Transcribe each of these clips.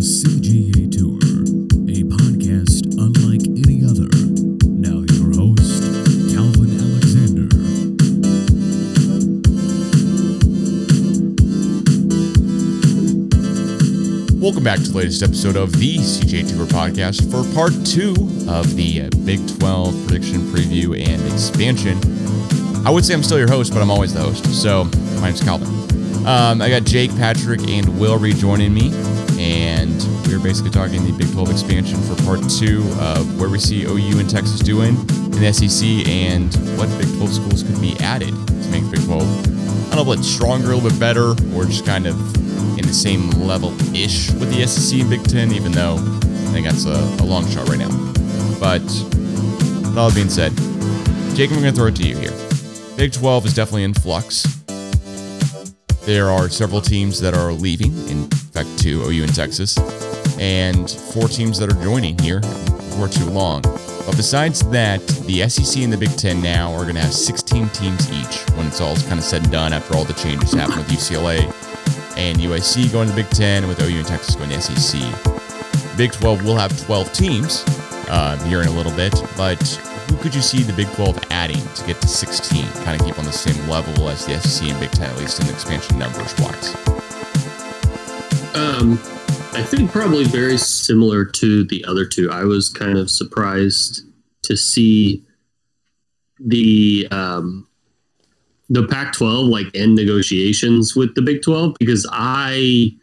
CGA Tour, a podcast unlike any other. Now, your host, Calvin Alexander. Welcome back to the latest episode of the CGA Tour podcast for part two of the Big 12 prediction preview and expansion. I would say I'm still your host, but I'm always the host. So my name's Calvin. Um, I got Jake, Patrick, and Will rejoining me, and we're basically talking the Big 12 expansion for part two of where we see OU and Texas doing in the SEC and what Big 12 schools could be added to make the Big 12. I don't know stronger, a little bit better, or just kind of in the same level ish with the SEC and Big Ten, even though I think that's a, a long shot right now. But with all that being said, Jacob, I'm going to throw it to you here. Big 12 is definitely in flux. There are several teams that are leaving, in two OU in Texas, and four teams that are joining here before too long. But besides that, the SEC and the Big Ten now are going to have 16 teams each when it's all kind of said and done after all the changes happen with UCLA and USC going to the Big Ten, with OU and Texas going to SEC. Big 12 will have 12 teams uh, here in a little bit, but who could you see the Big 12 adding to get to 16? Kind of keep on the same level as the SEC and Big Ten, at least in expansion numbers wise. Um, I think probably very similar to the other two. I was kind of surprised to see the um, the Pac-12 like end negotiations with the Big 12 because I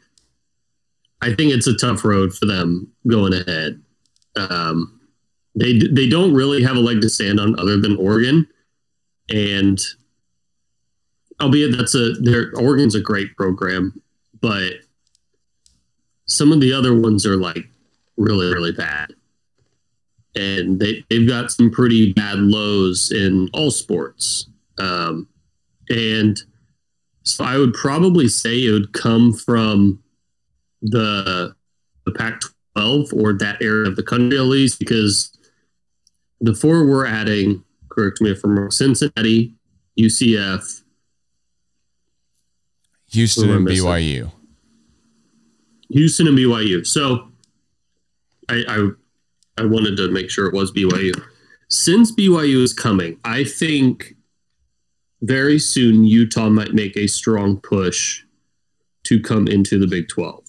I think it's a tough road for them going ahead. Um, they they don't really have a leg to stand on other than Oregon, and albeit that's a their Oregon's a great program, but some of the other ones are like really really bad, and they they've got some pretty bad lows in all sports. Um, and so I would probably say it would come from the the Pac-12 or that area of the country at least, because the four we're adding, correct me if I'm wrong, Cincinnati, UCF, Houston and? BYU. Houston, and BYU. So I, I I wanted to make sure it was BYU. Since BYU is coming, I think very soon Utah might make a strong push to come into the Big 12,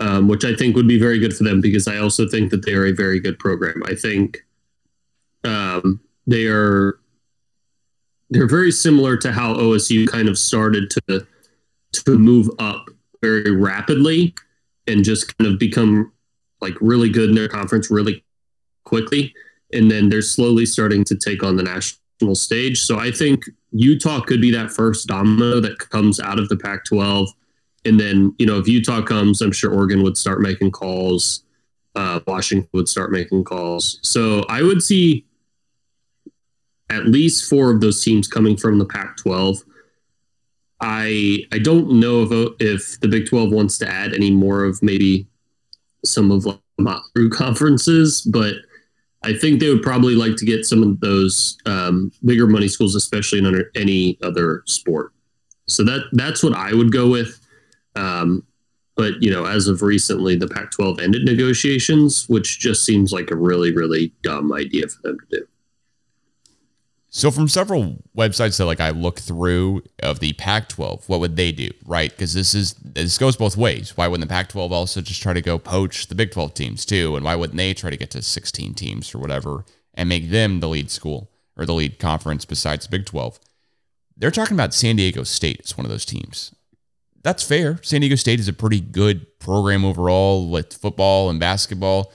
um, which I think would be very good for them because I also think that they are a very good program. I think um, they are they're very similar to how OSU kind of started to to move up very rapidly and just kind of become like really good in their conference really quickly. And then they're slowly starting to take on the national stage. So i think utah could be that first domino that comes out of the pac 12 and then you know if utah comes i'm sure oregon would start making calls. Uh, washington would start making calls. So i would see at least four of those teams coming from the pac 12 I I don't know if if the Big Twelve wants to add any more of maybe some of like through conferences, but I think they would probably like to get some of those um, bigger money schools, especially in under any other sport. So that that's what I would go with. Um, but you know, as of recently, the Pac-12 ended negotiations, which just seems like a really really dumb idea for them to do. So from several websites that like I look through of the Pac-12, what would they do, right? Because this is this goes both ways. Why wouldn't the Pac-12 also just try to go poach the Big 12 teams too? And why wouldn't they try to get to 16 teams or whatever and make them the lead school or the lead conference besides Big 12? They're talking about San Diego State as one of those teams. That's fair. San Diego State is a pretty good program overall with football and basketball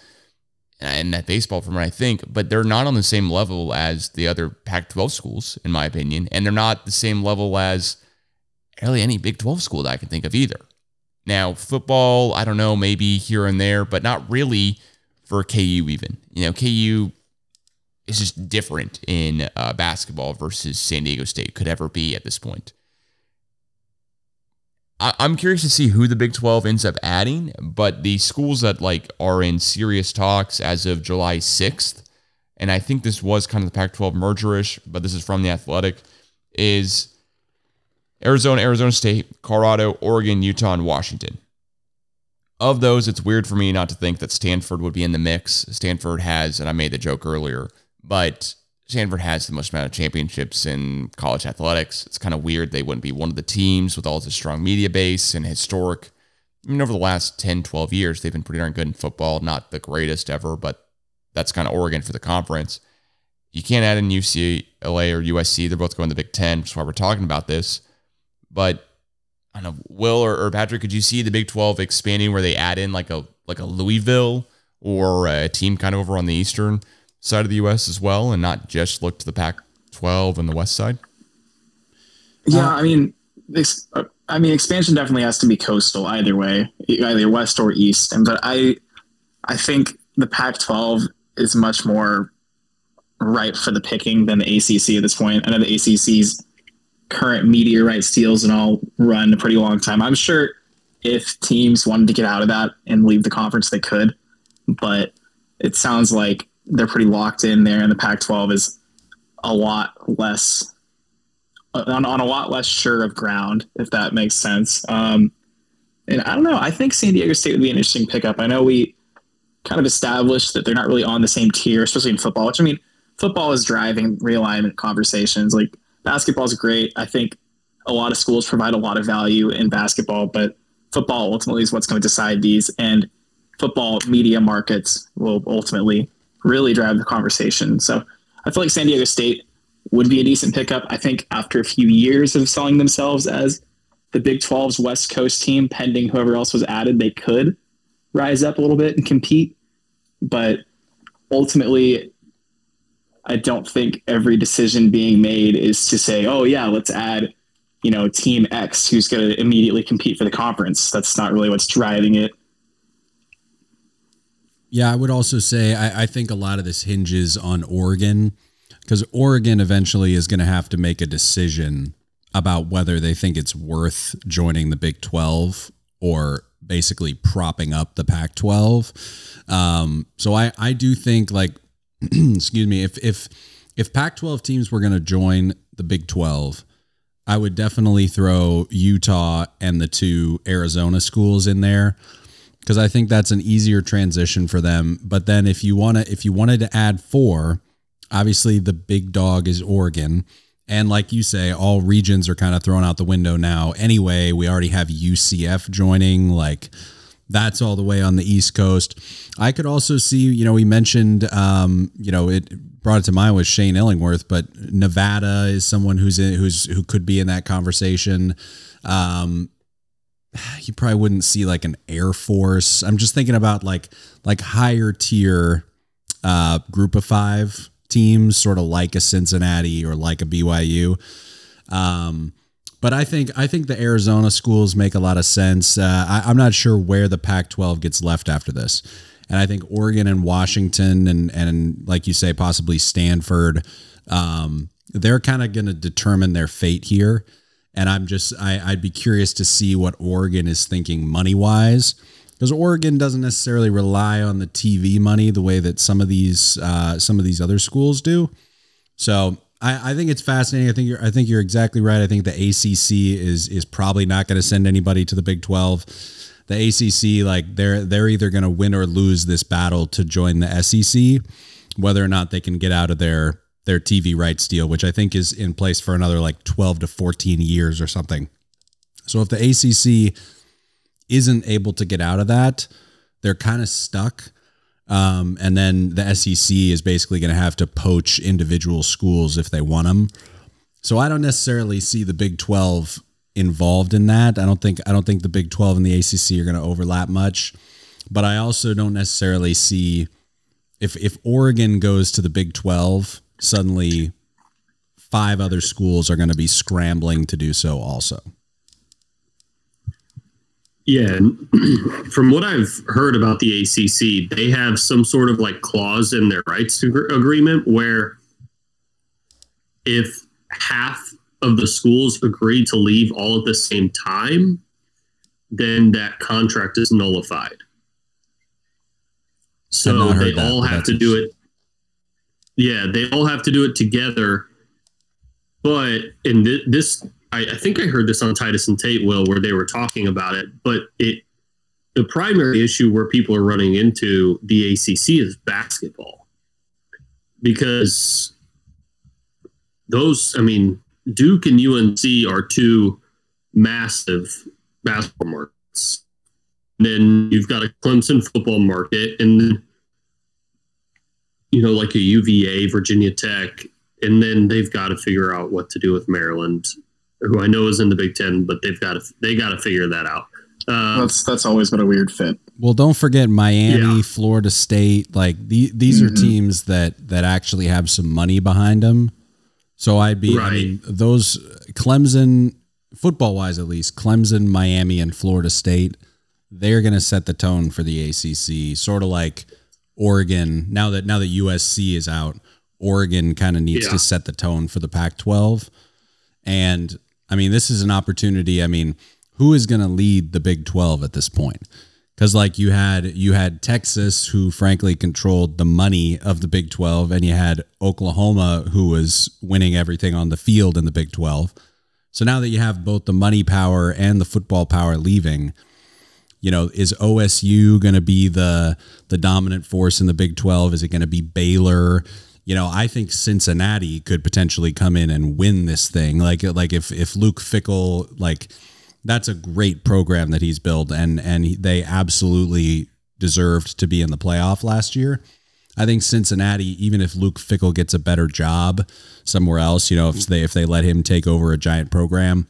and that baseball from what I think, but they're not on the same level as the other Pac 12 schools, in my opinion. And they're not the same level as really any Big 12 school that I can think of either. Now, football, I don't know, maybe here and there, but not really for KU even. You know, KU is just different in uh, basketball versus San Diego State could ever be at this point. I- I'm curious to see who the Big 12 ends up adding, but the schools that like are in serious talks as of July 6th, and I think this was kind of the Pac-12 mergerish, but this is from the Athletic, is Arizona, Arizona State, Colorado, Oregon, Utah, and Washington. of those, it's weird for me not to think that Stanford would be in the mix. Stanford has, and I made the joke earlier, but Stanford has the most amount of championships in college athletics. It's kind of weird they wouldn't be one of the teams with all this strong media base and historic. I mean, over the last 10, 12 years, they've been pretty darn good in football. Not the greatest ever, but that's kind of Oregon for the conference. You can't add in UCLA or USC. They're both going to the Big Ten, which is why we're talking about this. But I don't know, Will or, or Patrick, could you see the Big 12 expanding where they add in like a like a Louisville or a team kind of over on the eastern side of the US as well and not just look to the Pac 12 and the west side? Yeah, uh, I mean, this, I mean, expansion definitely has to be coastal either way, either west or east. And but I, I think the Pac-12 is much more ripe for the picking than the ACC at this point. I know the ACC's current meteorite rights deals and all run a pretty long time. I'm sure if teams wanted to get out of that and leave the conference, they could, but it sounds like they're pretty locked in there, and the Pac-12 is a lot less on, on a lot less sure of ground, if that makes sense. Um, and I don't know. I think San Diego State would be an interesting pickup. I know we kind of established that they're not really on the same tier, especially in football. Which I mean, football is driving realignment conversations. Like basketball is great. I think a lot of schools provide a lot of value in basketball, but football ultimately is what's going to decide these. And football media markets will ultimately really drive the conversation. So I feel like San Diego State would be a decent pickup. I think after a few years of selling themselves as the Big 12's West Coast team, pending whoever else was added, they could rise up a little bit and compete. But ultimately, I don't think every decision being made is to say, oh, yeah, let's add, you know, Team X who's going to immediately compete for the conference. That's not really what's driving it. Yeah, I would also say I, I think a lot of this hinges on Oregon because Oregon eventually is going to have to make a decision about whether they think it's worth joining the Big 12 or basically propping up the Pac 12. Um, so I, I do think like, excuse me, if, if, if Pac 12 teams were going to join the Big 12, I would definitely throw Utah and the two Arizona schools in there because I think that's an easier transition for them. But then if you want to, if you wanted to add four, obviously the big dog is Oregon. And like you say, all regions are kind of thrown out the window now. Anyway, we already have UCF joining. Like that's all the way on the East Coast. I could also see, you know, we mentioned, um, you know, it brought it to mind with Shane Illingworth, but Nevada is someone who's in, who's who could be in that conversation. Um, you probably wouldn't see like an Air Force. I'm just thinking about like like higher tier uh, group of five teams, sort of like a Cincinnati or like a BYU. Um, but I think I think the Arizona schools make a lot of sense. Uh, I, I'm not sure where the Pac-12 gets left after this, and I think Oregon and Washington and and like you say, possibly Stanford, um, they're kind of going to determine their fate here. And I'm just I, I'd be curious to see what Oregon is thinking money wise because Oregon doesn't necessarily rely on the TV money the way that some of these uh, some of these other schools do. So I, I, think it's fascinating. I think you're I think you're exactly right. I think the ACC is is probably not going to send anybody to the Big Twelve. The ACC like they're they're either going to win or lose this battle to join the SEC, whether or not they can get out of their their TV rights deal, which I think is in place for another like twelve to fourteen years or something. So if the ACC isn't able to get out of that, they're kind of stuck. Um, and then the SEC is basically going to have to poach individual schools if they want them. So I don't necessarily see the Big 12 involved in that. I don't think I don't think the Big 12 and the ACC are going to overlap much. But I also don't necessarily see if if Oregon goes to the Big 12, suddenly five other schools are going to be scrambling to do so also. Yeah, from what I've heard about the ACC, they have some sort of like clause in their rights agreement where if half of the schools agree to leave all at the same time, then that contract is nullified. So they all have to do it. Yeah, they all have to do it together. But in th- this I, I, think I heard this on Titus and Tate will where they were talking about it, but it the primary issue where people are running into the ACC is basketball because those, I mean, Duke and UNC are two massive basketball markets. And then you've got a Clemson football market, and you know, like a UVA, Virginia Tech, and then they've got to figure out what to do with Maryland, who I know is in the Big Ten, but they've got to they got to figure that out. Um, That's that's always been a weird fit. Well, don't forget Miami, Yeah. Florida State. Like the, these are Mhm. teams that that actually have some money behind them. So I'd be, I mean, those Clemson, football wise at least, Clemson, Miami, and Florida State, they're going to set the tone for the ACC. Sort of like Oregon. Now that now that USC is out, Oregon kind of needs Yeah. to set the tone for the Pac-12. And I mean, this is an opportunity. I mean, who is going to lead the Big 12 at this point? Because like you had you had Texas, who frankly controlled the money of the Big 12, and you had Oklahoma, who was winning everything on the field in the Big 12. So now that you have both the money power and the football power leaving, you know, is OSU going to be the the dominant force in the Big 12? Is it going to be Baylor? You know, I think Cincinnati could potentially come in and win this thing. Like like if if Luke Fickell like that's a great program that he's built and and they absolutely deserved to be in the playoff last year. I think Cincinnati, even if Luke Fickell gets a better job somewhere else, you know, if they if they let him take over a giant program,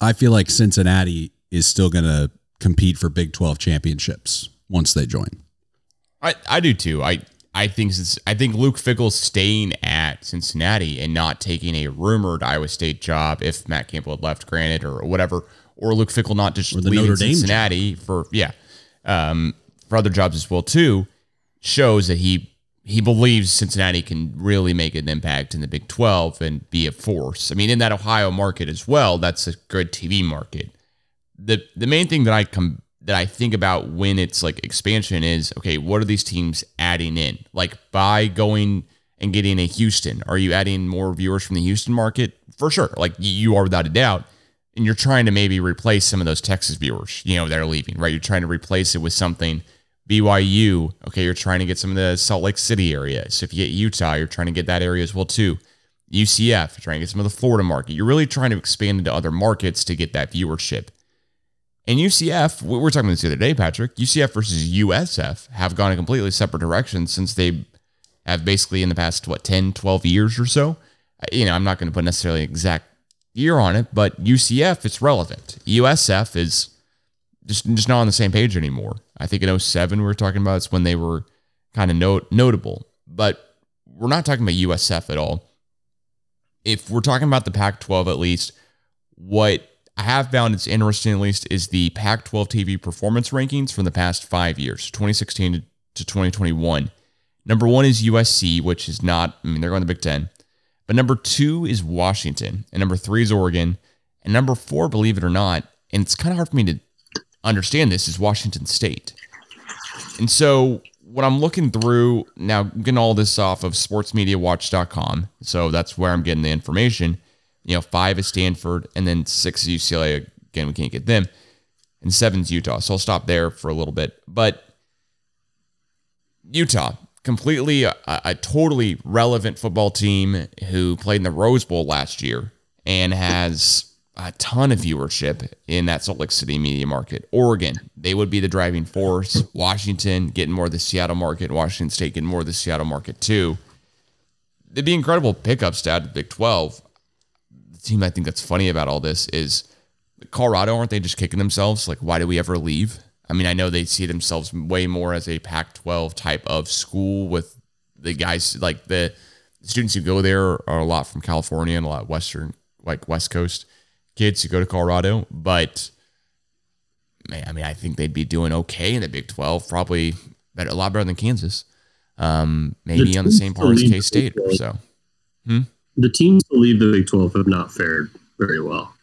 I feel like Cincinnati is still going to compete for Big 12 championships once they join. I, I do too. I I think since I think Luke Fickell staying at Cincinnati and not taking a rumored Iowa State job if Matt Campbell had left, granted, or whatever, or Luke Fickell not just leaving Notre Cincinnati for yeah, um, for other jobs as well too, shows that he he believes Cincinnati can really make an impact in the Big Twelve and be a force. I mean, in that Ohio market as well, that's a good TV market the the main thing that I come that I think about when it's like expansion is okay, what are these teams adding in? Like by going and getting a Houston, are you adding more viewers from the Houston market? For sure. Like you are without a doubt. And you're trying to maybe replace some of those Texas viewers, you know, that are leaving, right? You're trying to replace it with something BYU. Okay, you're trying to get some of the Salt Lake City area. So if you get Utah, you're trying to get that area as well too. UCF, trying to get some of the Florida market. You're really trying to expand into other markets to get that viewership. And UCF, we were talking about this the other day, Patrick. UCF versus USF have gone a completely separate direction since they have basically in the past, what, 10, 12 years or so. Uh, You know, I'm not going to put necessarily an exact year on it, but UCF, it's relevant. USF is just, just not on the same page anymore. I think in 07 we were talking about it's when they were kind of note, notable, but we're not talking about USF at all. If we're talking about the Pac 12 at least, what I have found it's interesting at least is the Pac 12 TV performance rankings from the past five years, 2016 to- to 2021. Number one is USC, which is not, I mean, they're going to Big Ten. But number two is Washington. And number three is Oregon. And number four, believe it or not, and it's kind of hard for me to understand this, is Washington State. And so what I'm looking through, now getting all this off of sportsmediawatch.com. So that's where I'm getting the information. You know, five is Stanford, and then six is UCLA. Again, we can't get them. And seven's Utah. So I'll stop there for a little bit. But Utah, completely a, a totally relevant football team who played in the Rose Bowl last year and has a ton of viewership in that Salt Lake City media market. Oregon, they would be the driving force. Washington getting more of the Seattle market. Washington State getting more of the Seattle market too. They'd be incredible pickups to add to Big 12. Team I think that's funny about all this is Colorado, aren't they just kicking themselves? Like, why do we ever leave? I mean, I know they see themselves way more as a Pac 12 type of school with the guys, like the students who go there are a lot from California and a lot Western, like West Coast kids who go to Colorado. But man, I mean, I think they'd be doing okay in the Big 12, probably better, a lot better than Kansas. Um, maybe on the same par as K State or so. The teams to leave the Big 12 have not fared very well.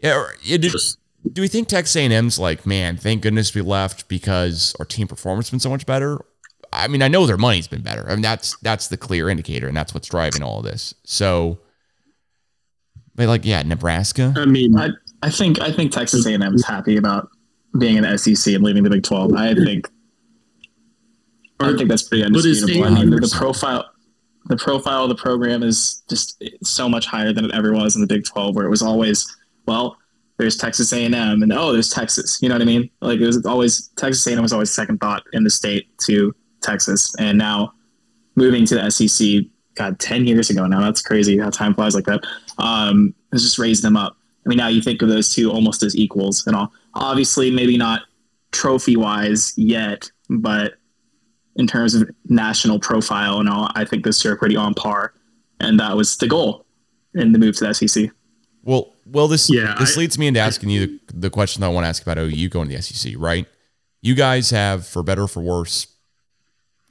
Yeah, or, yeah, do, Just do we think Texas A&M's like, man, thank goodness we left because our team performance has been so much better? I mean, I know their money's been better. I mean, that's that's the clear indicator, and that's what's driving all of this. So, but like, yeah, Nebraska. I mean, I, I think I think Texas A&M is happy about being in the SEC and leaving the Big 12. I think I think that's pretty But is undisputable. I mean, the, the 100%. profile the profile of the program is just so much higher than it ever was in the Big 12 where it was always well there's Texas A&M and oh there's Texas. You know what I mean? Like it was always Texas A&M was always second thought in the state to Texas. And now moving to the SEC god 10 years ago now that's crazy how time flies like that um has just raised them up. I mean now you think of those two almost as equals and all. Obviously maybe not trophy wise yet but in terms of national profile and all, I think this year are pretty on par. And that was the goal in the move to the SEC. Well, well, this Yeah, this I- leads me into asking you the, the question that I want to ask about OU going to the SEC, right? You guys have, for better or for worse,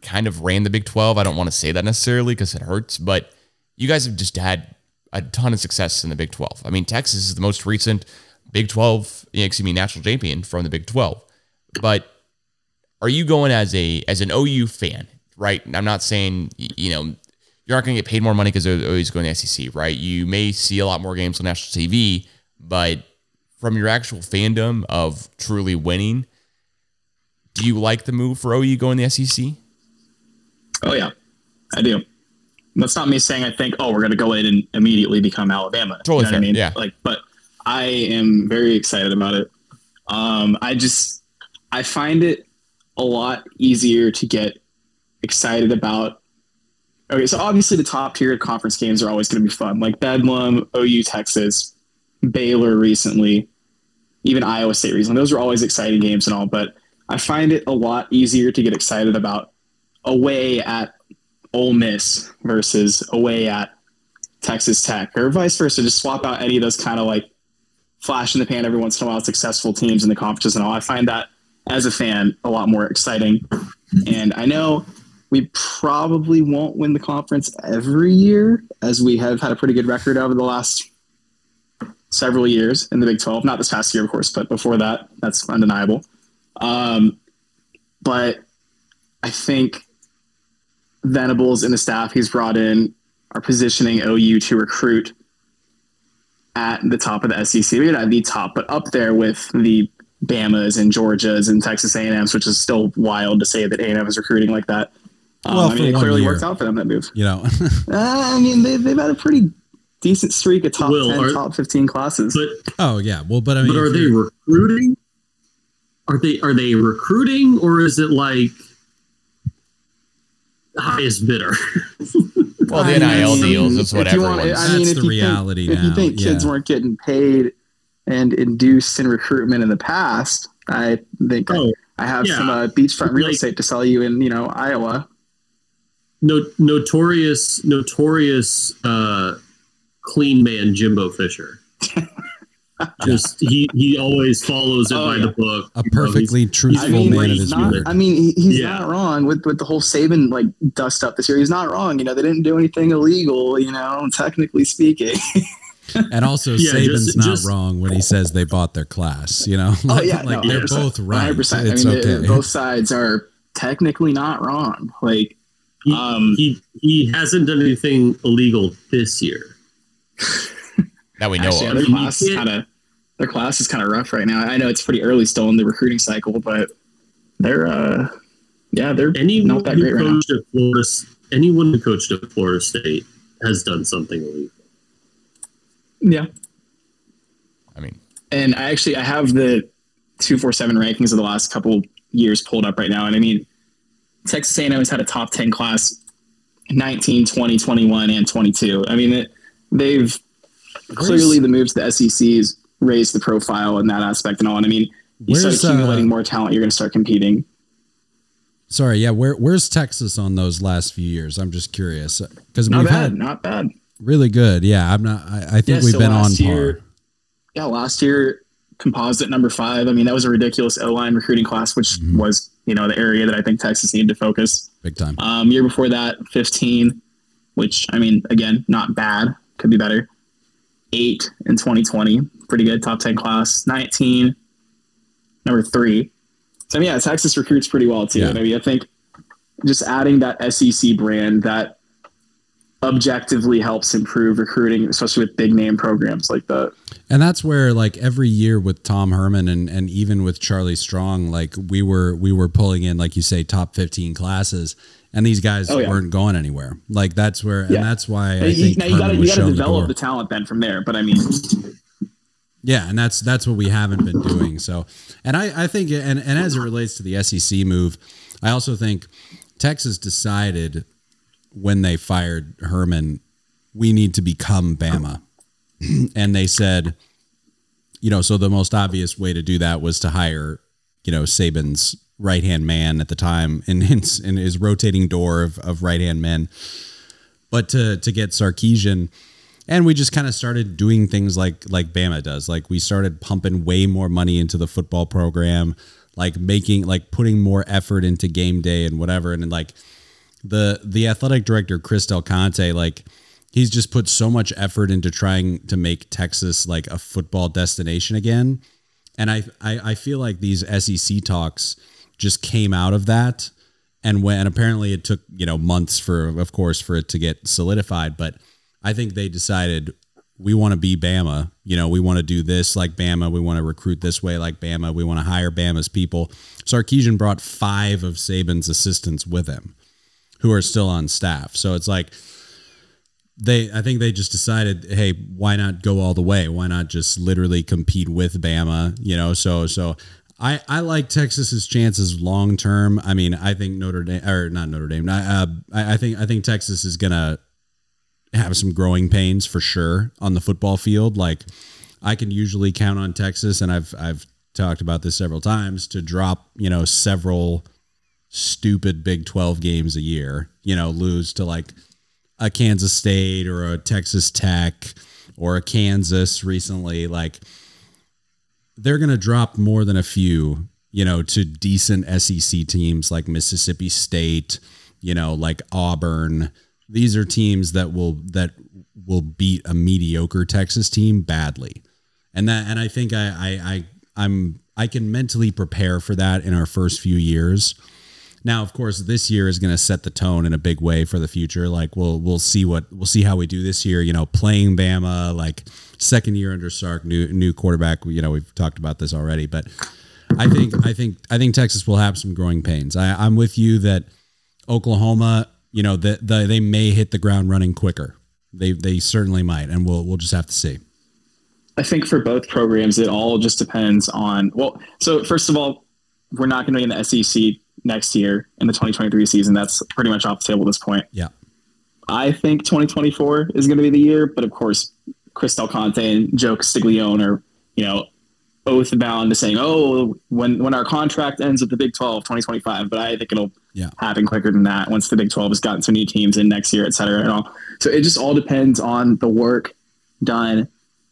kind of ran the Big Twelve. I don't want to say that necessarily because it hurts, but you guys have just had a ton of success in the Big Twelve. I mean, Texas is the most recent Big Twelve, excuse me, national champion from the Big Twelve. But are you going as a as an OU fan, right? I'm not saying you know you're not going to get paid more money because OU's going to SEC, right? You may see a lot more games on national TV, but from your actual fandom of truly winning, do you like the move for OU going to the SEC? Oh, yeah, I do. That's not me saying I think, oh, we're going to go in and immediately become Alabama. Totally you know what fair, I mean? yeah. Like, but I am very excited about it. Um, I just, I find it a lot easier to get excited about. Okay, so obviously the top tier conference games are always going to be fun, like Bedlam, OU, Texas, Baylor recently, even Iowa State recently. Those are always exciting games and all, but I find it a lot easier to get excited about away at Ole Miss versus away at Texas Tech, or vice versa. Just swap out any of those kind of like flash in the pan every once in a while successful teams in the conferences and all. I find that as a fan a lot more exciting. And I know we probably won't win the conference every year, as we have had a pretty good record over the last several years in the Big 12. Not this past year, of course, but before that, that's undeniable. Um, but I think Venables and the staff he's brought in are positioning OU to recruit at the top of the SEC. Maybe not the top, but up there with the Bamas and Georgias and Texas A&M's, which is still wild to say that A&M is recruiting like that. Um, Well, I mean, it clearly year. worked out for them that move. You know, Uh, I mean, they, they've had a pretty decent streak of top Will, 10, are- top 15 classes. But oh yeah. Well, but I mean, but are they recruiting? Are they are they recruiting or is it like highest bidder? Well, the I NIL mean, deals, that's what if you everyone's. want- I mean, That's if the you reality think, If you think kids yeah. weren't getting paid and induced in recruitment in the past, I think Oh, I have yeah. some uh, beachfront real Like- estate to sell you in, you know, Iowa. no, notorious notorious uh, clean man Jimbo Fisher. Just he he always follows it Oh, by yeah. the book. a You know, perfectly truthful I mean, man of he's his not. I mean, he, he's Yeah. not wrong with, with the whole Saban like dust up this year. He's not wrong. You know, they didn't do anything illegal. You know, technically speaking. And also, Yeah, Saban's just- not just- wrong when he says they bought their class. You know, oh yeah, like no, they're both right. 100%. It's I mean, okay. both sides are technically not wrong. Like, he, um, he he hasn't done anything illegal this year. that we know Actually, of. their I mean, class is kind of their class is kind of rough right now. I know it's pretty early still in the recruiting cycle, but they're uh, yeah, they're Anyone not that great right now. Florida, anyone who coached at Florida State has done something illegal. Yeah, I mean, and I actually I have the two four seven rankings of the last couple years pulled up right now, and I mean Texas A&M has had a top ten class 19, 20, 21, and 22. I mean it, they've clearly the moves to the SECs raised the profile in that aspect and all. And I mean you start Where's, uh, accumulating more talent, you're going to start competing. Sorry, yeah. Where where's Texas on those last few years? I'm just curious because Not we've bad, had not bad. Really good. Yeah, I'm not. I, I think Yeah, we've so been on last par. Yeah, last year composite number five. I mean, that was a ridiculous O line recruiting class, which Mhm. was you know the area that I think Texas needed to focus. Big time. Um, year before that, fifteen, which I mean, again, not bad, could be better. Eight in 2020, pretty good, top ten class. Nineteen, number three. So I mean, yeah, Texas recruits pretty well too. Yeah. I mean, I think just adding that SEC brand, that objectively helps improve recruiting, especially with big name programs like that. And that's where like every year with Tom Herman and and even with Charlie Strong, like we were we were pulling in like you say top 15 classes and these guys Oh, yeah. weren't going anywhere. Like that's where and that's why I You- think now you got to Herman you got to shown the develop the talent then from there. But I mean, Yeah, and that's that's what we haven't been doing. So, and I I think and and as it relates to the SEC move, I also think Texas decided when they fired Herman, we need to become Bama, and they said, you know, so the most obvious way to do that was to hire, you know, Saban's right hand man at the time in his in his rotating door of, of right hand men, but to to get Sarkisian and we just kind of started doing things like like Bama does. Like we started pumping way more money into the football program, like making like putting more effort into game day and whatever. And like the the athletic director Chris Del Conte, like he's just put so much effort into trying to make Texas like a football destination again. And I I, I feel like these SEC talks just came out of that. And when and apparently it took, you know, months for of course for it to get solidified, but I think they decided we want to be Bama. You know, we want to do this like Bama. We want to recruit this way like Bama. We want to hire Bama's people. Sarkisian brought five of Saban's assistants with him who are still on staff. So it's like they I think they just decided, hey, why not go all the way? Why not just literally compete with Bama? You know, so so I, I like Texas's chances long term. I mean, I think Notre Dame or not Notre Dame. I, uh, I I think I think Texas is gonna have some growing pains for sure on the football field. Like I can usually count on Texas, and I've I've talked about this several times to drop you know several stupid Big Twelve games a year. You know, lose to like a Kansas State or a Texas Tech or a Kansas recently. Like they're gonna drop more than a few. You know, to decent SEC teams like Mississippi State. You know, like Auburn these are teams that will that will beat a mediocre Texas team badly. And that and I think I I, I I'm I can mentally prepare for that in our first few years. Now, of course, this year is going to set the tone in a big way for the future. Like we'll we'll see what we'll see how we do this year. You know, playing Bama, like second year under Sark, new new quarterback. You know, we've talked about this already, but I think I think I think Texas will have some growing pains. I, I'm with you that Oklahoma, you know, the, the, they may hit the ground running quicker. They they certainly might, and we'll we'll just have to see. I think for both programs, it all just depends on. Well, so first of all, we're not going to be in the SEC next year in the 2023 season. That's pretty much off the table at this point. Yeah, I think 2024 is going to be the year, but of course, Chris Del Conte and Joe Castiglione are, you know, oath bound to saying, "Oh, when when our contract ends with the Big 12, 2025." But I think it'll Yeah. happen quicker than that once the Big 12 has gotten some new teams in next year, et cetera, and all. So it just all depends on the work done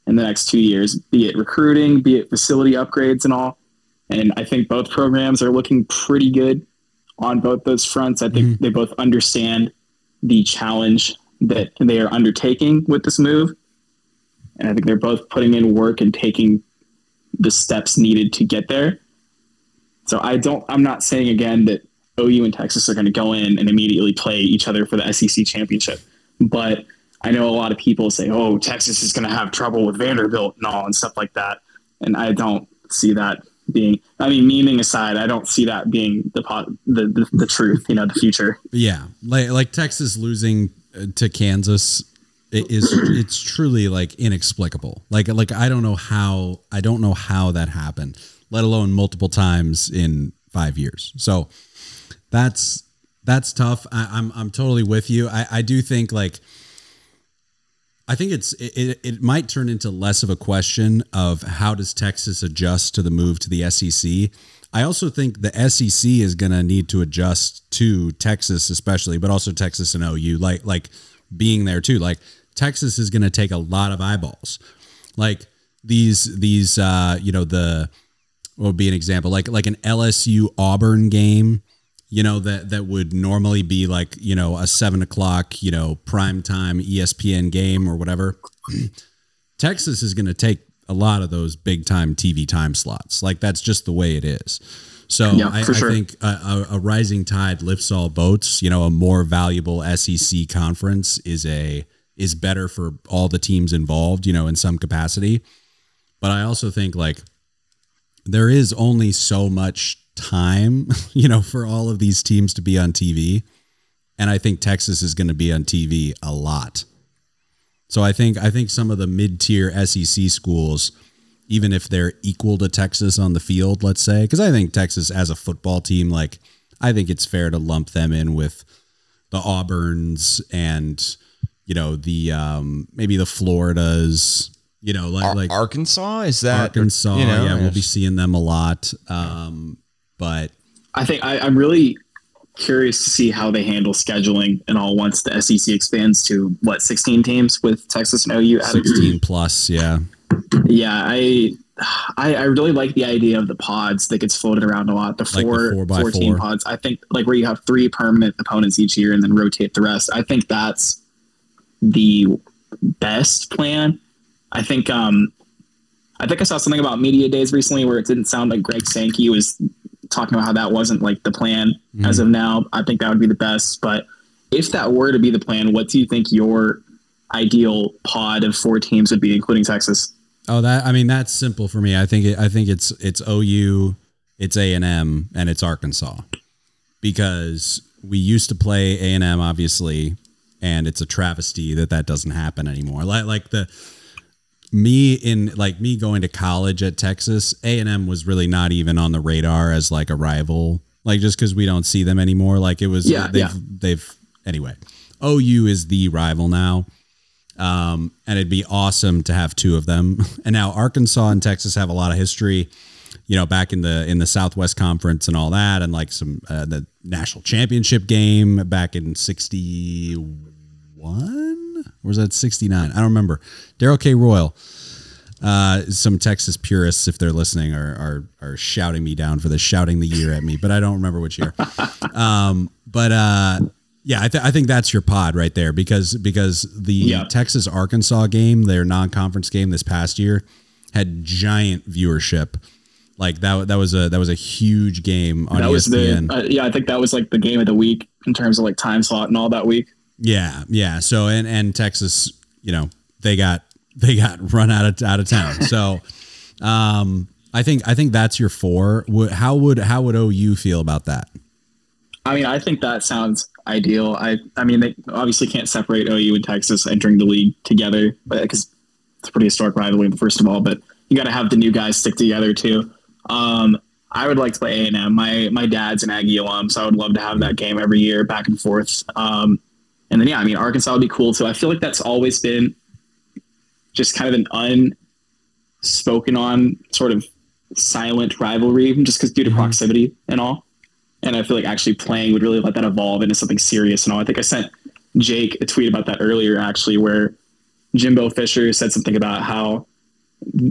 in the next two years, be it recruiting, be it facility upgrades, and all. And I think both programs are looking pretty good on both those fronts. I think mm-hmm. they both understand the challenge that they are undertaking with this move. And I think they're both putting in work and taking the steps needed to get there. So I don't, I'm not saying again that OU and Texas are going to go in and immediately play each other for the SEC championship. But I know a lot of people say, oh, Texas is going to have trouble with Vanderbilt and all and stuff like that. And I don't see that being, I mean, memeing aside, I don't see that being the, the, the, the truth, you know, the future. yeah. Like like Texas losing uh, to Kansas i- is it's truly like inexplicable. Like like I don't know how I don't know how that happened, let alone multiple times in five years. So that's that's tough. I, I'm I'm totally with you. I I do think like I think it's it, it, might turn into less of a question of how does Texas adjust to the move to the SEC. I also think the SEC is going to need to adjust to Texas, especially, but also Texas and OU, like like being there too. Like Texas is going to take a lot of eyeballs. Like these these uh, you know the what would be an example like like an LSU Auburn game you know that that would normally be like you know a seven o'clock you know prime time espn game or whatever texas is going to take a lot of those big time tv time slots like that's just the way it is So Yeah, I, for I think a, a, a rising tide lifts all boats. You know, a more valuable SEC conference is a is better for all the teams involved. You know, in some capacity. But I also think like there is only so much time, you know, for all of these teams to be on TV. And I think Texas is going to be on TV a lot. So I think I think some of the mid-tier SEC schools even if they're equal to Texas on the field, let's say, because I think Texas as a football team, like I think it's fair to lump them in with the Auburns and you know the um, maybe the Floridas, you know, like Ar- like Arkansas is that Arkansas. you know, yeah, we'll be seeing them a lot. Um, but I think I, I'm really curious to see how they handle scheduling and all once the SEC expands to what 16 teams with Texas and OU added. 16 plus, yeah. Yeah, I, I I really like the idea of the pods that gets floated around a lot. The Like the four, by four team four. pods. I think like where you have three permanent opponents each year and then rotate the rest. I think that's the best plan. I think um I think I saw something about media days recently where it didn't sound like Greg Sankey was talking about how that wasn't like the plan as mm-hmm. of now. I think that would be the best. But if that were to be the plan, what do you think your ideal pod of four teams would be, including Texas? Oh, that I mean that's simple for me. I think it, I think it's it's OU, it's A and M, and it's Arkansas, because we used to play A and M obviously, and it's a travesty that that doesn't happen anymore. Like like the me in like me going to college at Texas, A and M was really not even on the radar as like a rival. Like just because we don't see them anymore. Like it was. Yeah, they've yeah. they've anyway. OU is the rival now. Um, and it'd be awesome to have two of them. And now Arkansas and Texas have a lot of history, you know, back in the in the Southwest Conference and all that, and like some uh, the national championship game back in '61 or was that '69? I don't remember. Darrell K. Royal. Uh, some Texas purists, if they're listening, are, are are shouting me down for this, shouting the year at me, but I don't remember which year. Um, but uh, yeah, I, th- I think that's your pod right there because because the Yeah. Texas Arkansas game, their non conference game this past year, had giant viewership. Like that that was a that was a huge game on that was ESPN. the uh, yeah. I think that was like the game of the week in terms of like time slot and all that week. Yeah, yeah. So and and Texas, you know, they got they got run out of out of town. So um, I think I think that's your four. How would how would OU feel about that? I mean, I think that sounds ideal. I I mean, they obviously can't separate OU and Texas entering the league together, but because it's a pretty historic rivalry, first of all. But you got to have the new guys stick together too. Um, I would like to play A and M. My my dad's an Aggie alum, so I would love to have that game every year, back and forth. Um, and then yeah, I mean, Arkansas would be cool So I feel like that's always been just kind of an unspoken on sort of silent rivalry, just because due to mm-hmm. proximity and all. And I feel like actually playing would really let that evolve into something serious and all. I think I sent Jake a tweet about that earlier, actually, where Jimbo Fisher said something about how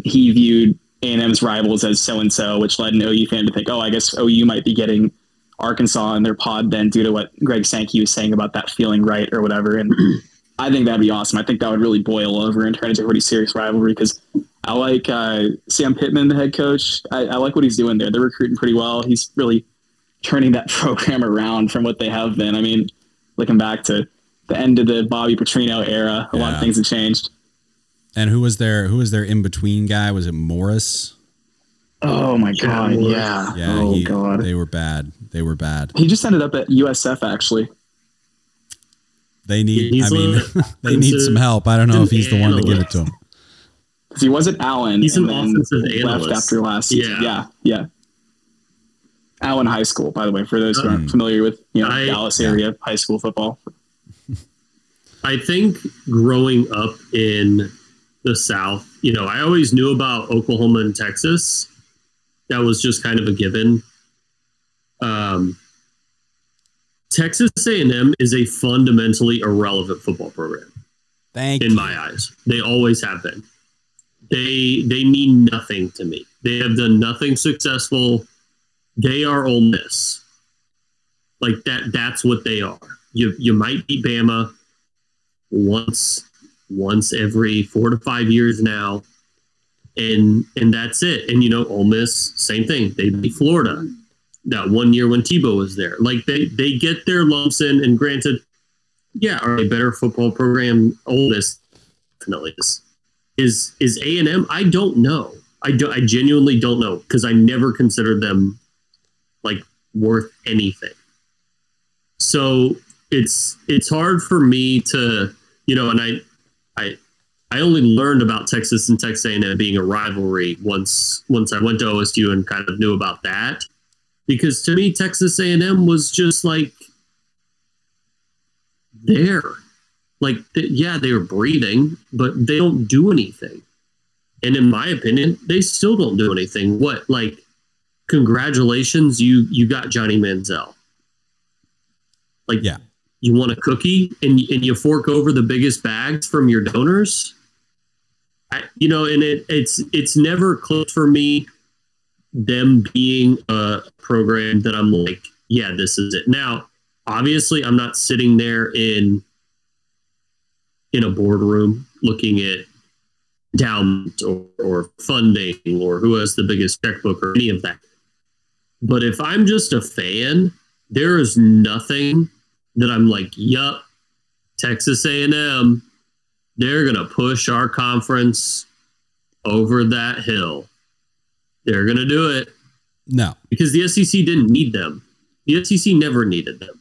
he viewed A&M's rivals as so and so, which led an OU fan to think, oh, I guess OU might be getting Arkansas in their pod then due to what Greg Sankey was saying about that feeling right or whatever. And I think that'd be awesome. I think that would really boil over and turn into a pretty serious rivalry because I like uh, Sam Pittman, the head coach. I, I like what he's doing there. They're recruiting pretty well. He's really turning that program around from what they have been. I mean, looking back to the end of the Bobby Petrino era, a lot of things have changed. And who was their who was their in between guy? Was it Morris? Oh my god, Morris. yeah. Yeah, oh he- god. they were bad. They were bad. He just ended up at USF actually. They need. He's I mean, they need some help. I don't know if he's the one to give it to him. Because he was at Allen. He's and an then offensive left analyst. after last season. Yeah. Yeah, yeah. Allen High School, by the way, for those who aren't Um, familiar with you know I- Dallas yeah. area high school football. I think growing up in the South, you know, I always knew about Oklahoma and Texas. That was just kind of a given. Um, Texas A&M is a fundamentally irrelevant football program Thank in my eyes. They always have been. They they mean nothing to me. They have done nothing successful. They are Ole Miss. Like that. That's what they are. You you might beat Bama once once every four to five years now, and and that's it. And you know Ole Miss, same thing. They beat Florida. that one year when Tebow was there. Like they they get their lumps in, and granted, yeah, are they better football program? Ole Miss definitely is. Is is A and M? I don't know. I do. I genuinely don't know because I never considered them like worth anything. So it's it's hard for me to you know, and I I I only learned about Texas and Texas A&M being a rivalry once once I went to OSU and kind of knew about that. Because to me Texas A&M was just like there. Like yeah they were breathing but they don't do anything. And in my opinion they still don't do anything. What like congratulations you you got Johnny Manziel. Like Yeah. you want a cookie and and you fork over the biggest bags from your donors I, you know and it it's it's never close for me them being a program that I'm like yeah this is it. Now obviously I'm not sitting there in in a boardroom looking at endowment or, or funding or who has the biggest checkbook or any of that. But if I'm just a fan there is nothing that I'm like, yup, Texas A&M, they're gonna push our conference over that hill. They're gonna do it No. because the SEC didn't need them. The SEC never needed them.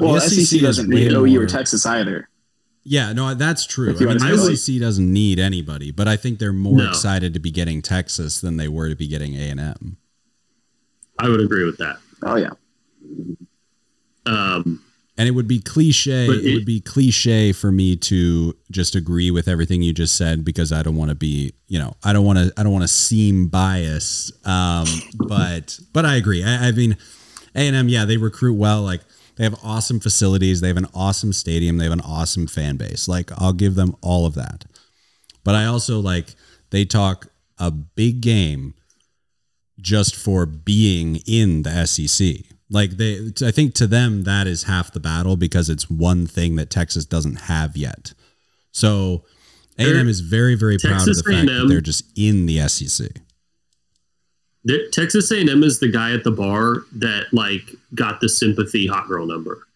Well, The the SEC SEC doesn't need OU more- or Texas either. Yeah, no, that's true. I mean, the to- SEC doesn't need anybody, but I think they're more No. excited to be getting Texas than they were to be getting A and M. I would agree with that. Oh yeah. Um, And it would be cliche. It, it- would be cliche for me to just agree with everything you just said because I don't want to be, you know, I don't want to, I don't want to seem biased. Um, but, but I agree. I, I mean, A and M, yeah, they recruit well. Like they have awesome facilities. They have an awesome stadium. They have an awesome fan base. Like I'll give them all of that. But I also like they talk a big game just for being in the SEC. Like they, I think to them that is half the battle because it's one thing that Texas doesn't have yet. So A and M is very, very proud of the fact that A&M they're just in the SEC. Texas A&M is the guy at the bar that like got the sympathy hot girl number.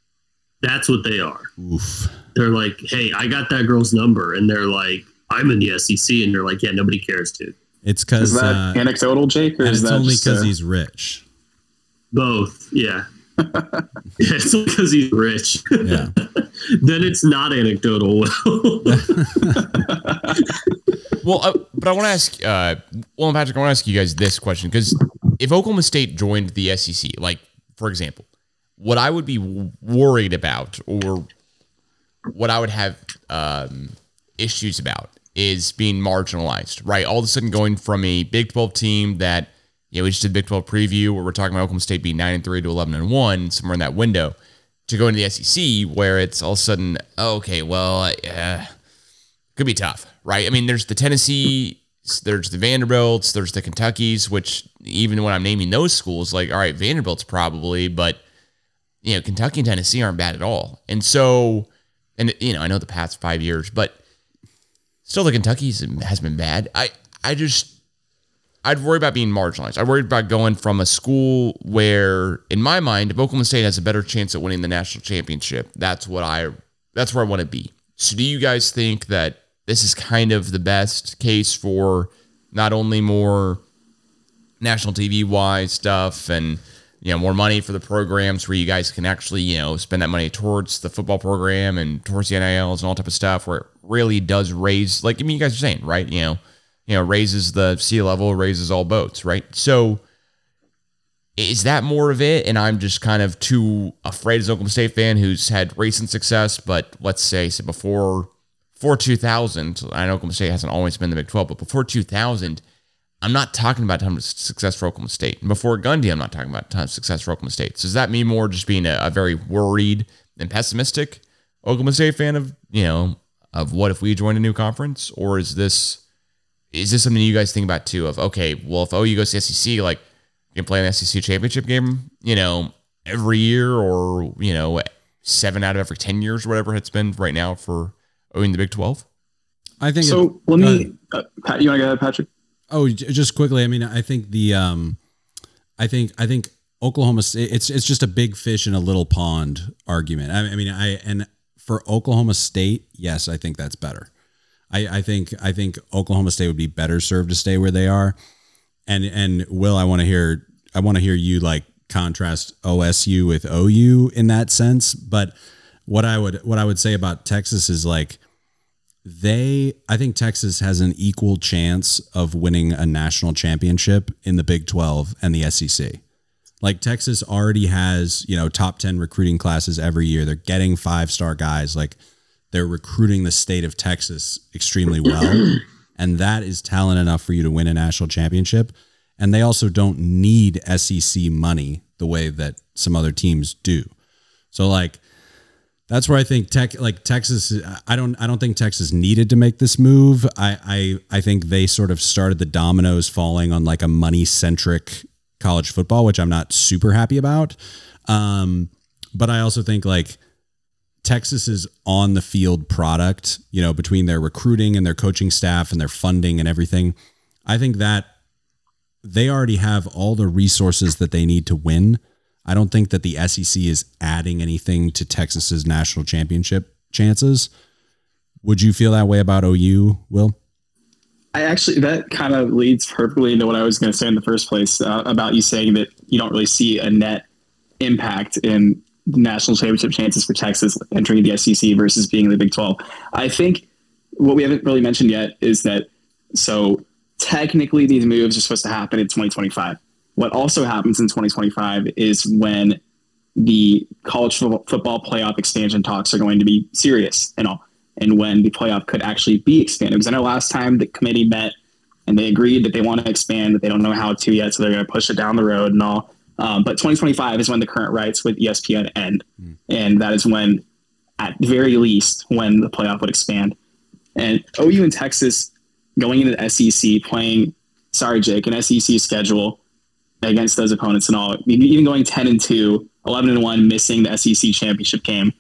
That's what they are. Oof. They're like, hey, I got that girl's number, and they're like, I'm in the SEC, and they're like, yeah, nobody cares, dude. It's Is because that uh, anecdotal, Jake, or is it's that only because uh, he's rich. Both, yeah. yeah it's because he's rich. Yeah. then it's not anecdotal. Well, uh, but I want to ask, uh, well, Patrick, I want to ask you guys this question because if Oklahoma State joined the SEC, like for example, what I would be worried about, or what I would have um, issues about, is being marginalized. Right, all of a sudden going from a Big Twelve team that you know we just did Big Twelve preview where we're talking about Oklahoma State being nine and three to eleven and one, somewhere in that window, to go into the SEC where it's all of a sudden okay, well. Uh, could be tough, right? I mean, there's the Tennessee, there's the Vanderbilts, there's the Kentuckies, which even when I'm naming those schools, like, all right, Vanderbilt's probably, but you know, Kentucky and Tennessee aren't bad at all. And so, and you know, I know the past five years, but still, the Kentucky's has been bad. I, I just, I'd worry about being marginalized. I worried about going from a school where, in my mind, if Oklahoma State has a better chance at winning the national championship, that's what I, that's where I want to be. So, do you guys think that this is kind of the best case for not only more national TV wise stuff and you know more money for the programs where you guys can actually you know spend that money towards the football program and towards the NILs and all type of stuff where it really does raise like I mean you guys are saying right you know you know raises the sea level raises all boats right so is that more of it and I'm just kind of too afraid as Oklahoma State fan who's had recent success but let's say so before before 2000 I know Oklahoma State hasn't always been the Big 12 but before 2000 I'm not talking about ton of success for Oklahoma State. And before Gundy, I'm not talking about ton of success for Oklahoma State. So does that mean more just being a, a very worried and pessimistic Oklahoma State fan of, you know, of what if we join a new conference? Or is this is this something you guys think about too? Of okay, well if OU goes to SEC, like you can play an SEC championship game, you know, every year or, you know, seven out of every ten years or whatever it's been right now for OU in the Big Twelve? I think. it- So let me, uh, Pat, you want to go ahead, Patrick? Oh, j- just quickly. I mean, I think the um, I think I think Oklahoma State, it's it's just a big fish in a little pond argument. I, I mean, I and for Oklahoma State, yes, I think that's better. I, I think I think Oklahoma State would be better served to stay where they are. And and Will, I want to hear I want to hear you like contrast OSU with OU in that sense. But what I would what I would say about Texas is like they I think Texas has an equal chance of winning a national championship in the Big 12 and the SEC. Like Texas already has, you know, top 10 recruiting classes every year. They're getting five-star guys like they're recruiting the state of Texas extremely well. and that is talent enough for you to win a national championship. And they also don't need SEC money the way that some other teams do. So like that's where I think tech like Texas I don't I don't think Texas needed to make this move. I I I think they sort of started the dominoes falling on like a money centric college football, which I'm not super happy about. Um but I also think like Texas's on the field product, you know, between their recruiting and their coaching staff and their funding and everything, I think that they already have all the resources that they need to win. I don't think that the SEC is adding anything to Texas's national championship chances. Would you feel that way about OU, Will? I actually that kind of leads perfectly into what I was going to say in the first place uh, about you saying that you don't really see a net impact in national championship chances for Texas entering the SEC versus being in the Big 12. I think what we haven't really mentioned yet is that so technically these moves are supposed to happen in 2025. What also happens in 2025 is when the college football playoff expansion talks are going to be serious and all, and when the playoff could actually be expanded. Because I know last time the committee met and they agreed that they want to expand, but they don't know how to yet, so they're going to push it down the road and all. Um, but 2025 is when the current rights with ESPN end, mm. and that is when, at very least, when the playoff would expand. And OU and Texas going into the SEC playing, sorry Jake, an SEC schedule against those opponents and all, even going 10 and 2, 11 and 1, missing the SEC championship game,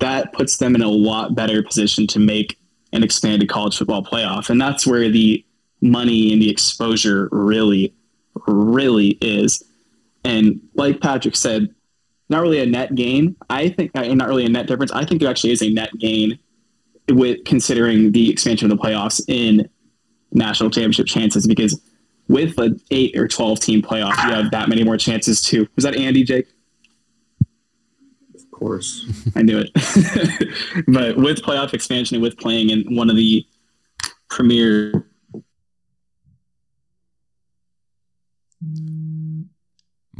that puts them in a lot better position to make an expanded college football playoff, and that's where the money and the exposure really, really is and like Patrick said, not really a net gain. I think not really a net difference. I think it actually is a net gain with considering the expansion of the playoffs in national championship chances because with an eight or twelve team playoff, you have that many more chances to. Was that Andy, Jake? Of course, I knew it. but with playoff expansion and with playing in one of the premier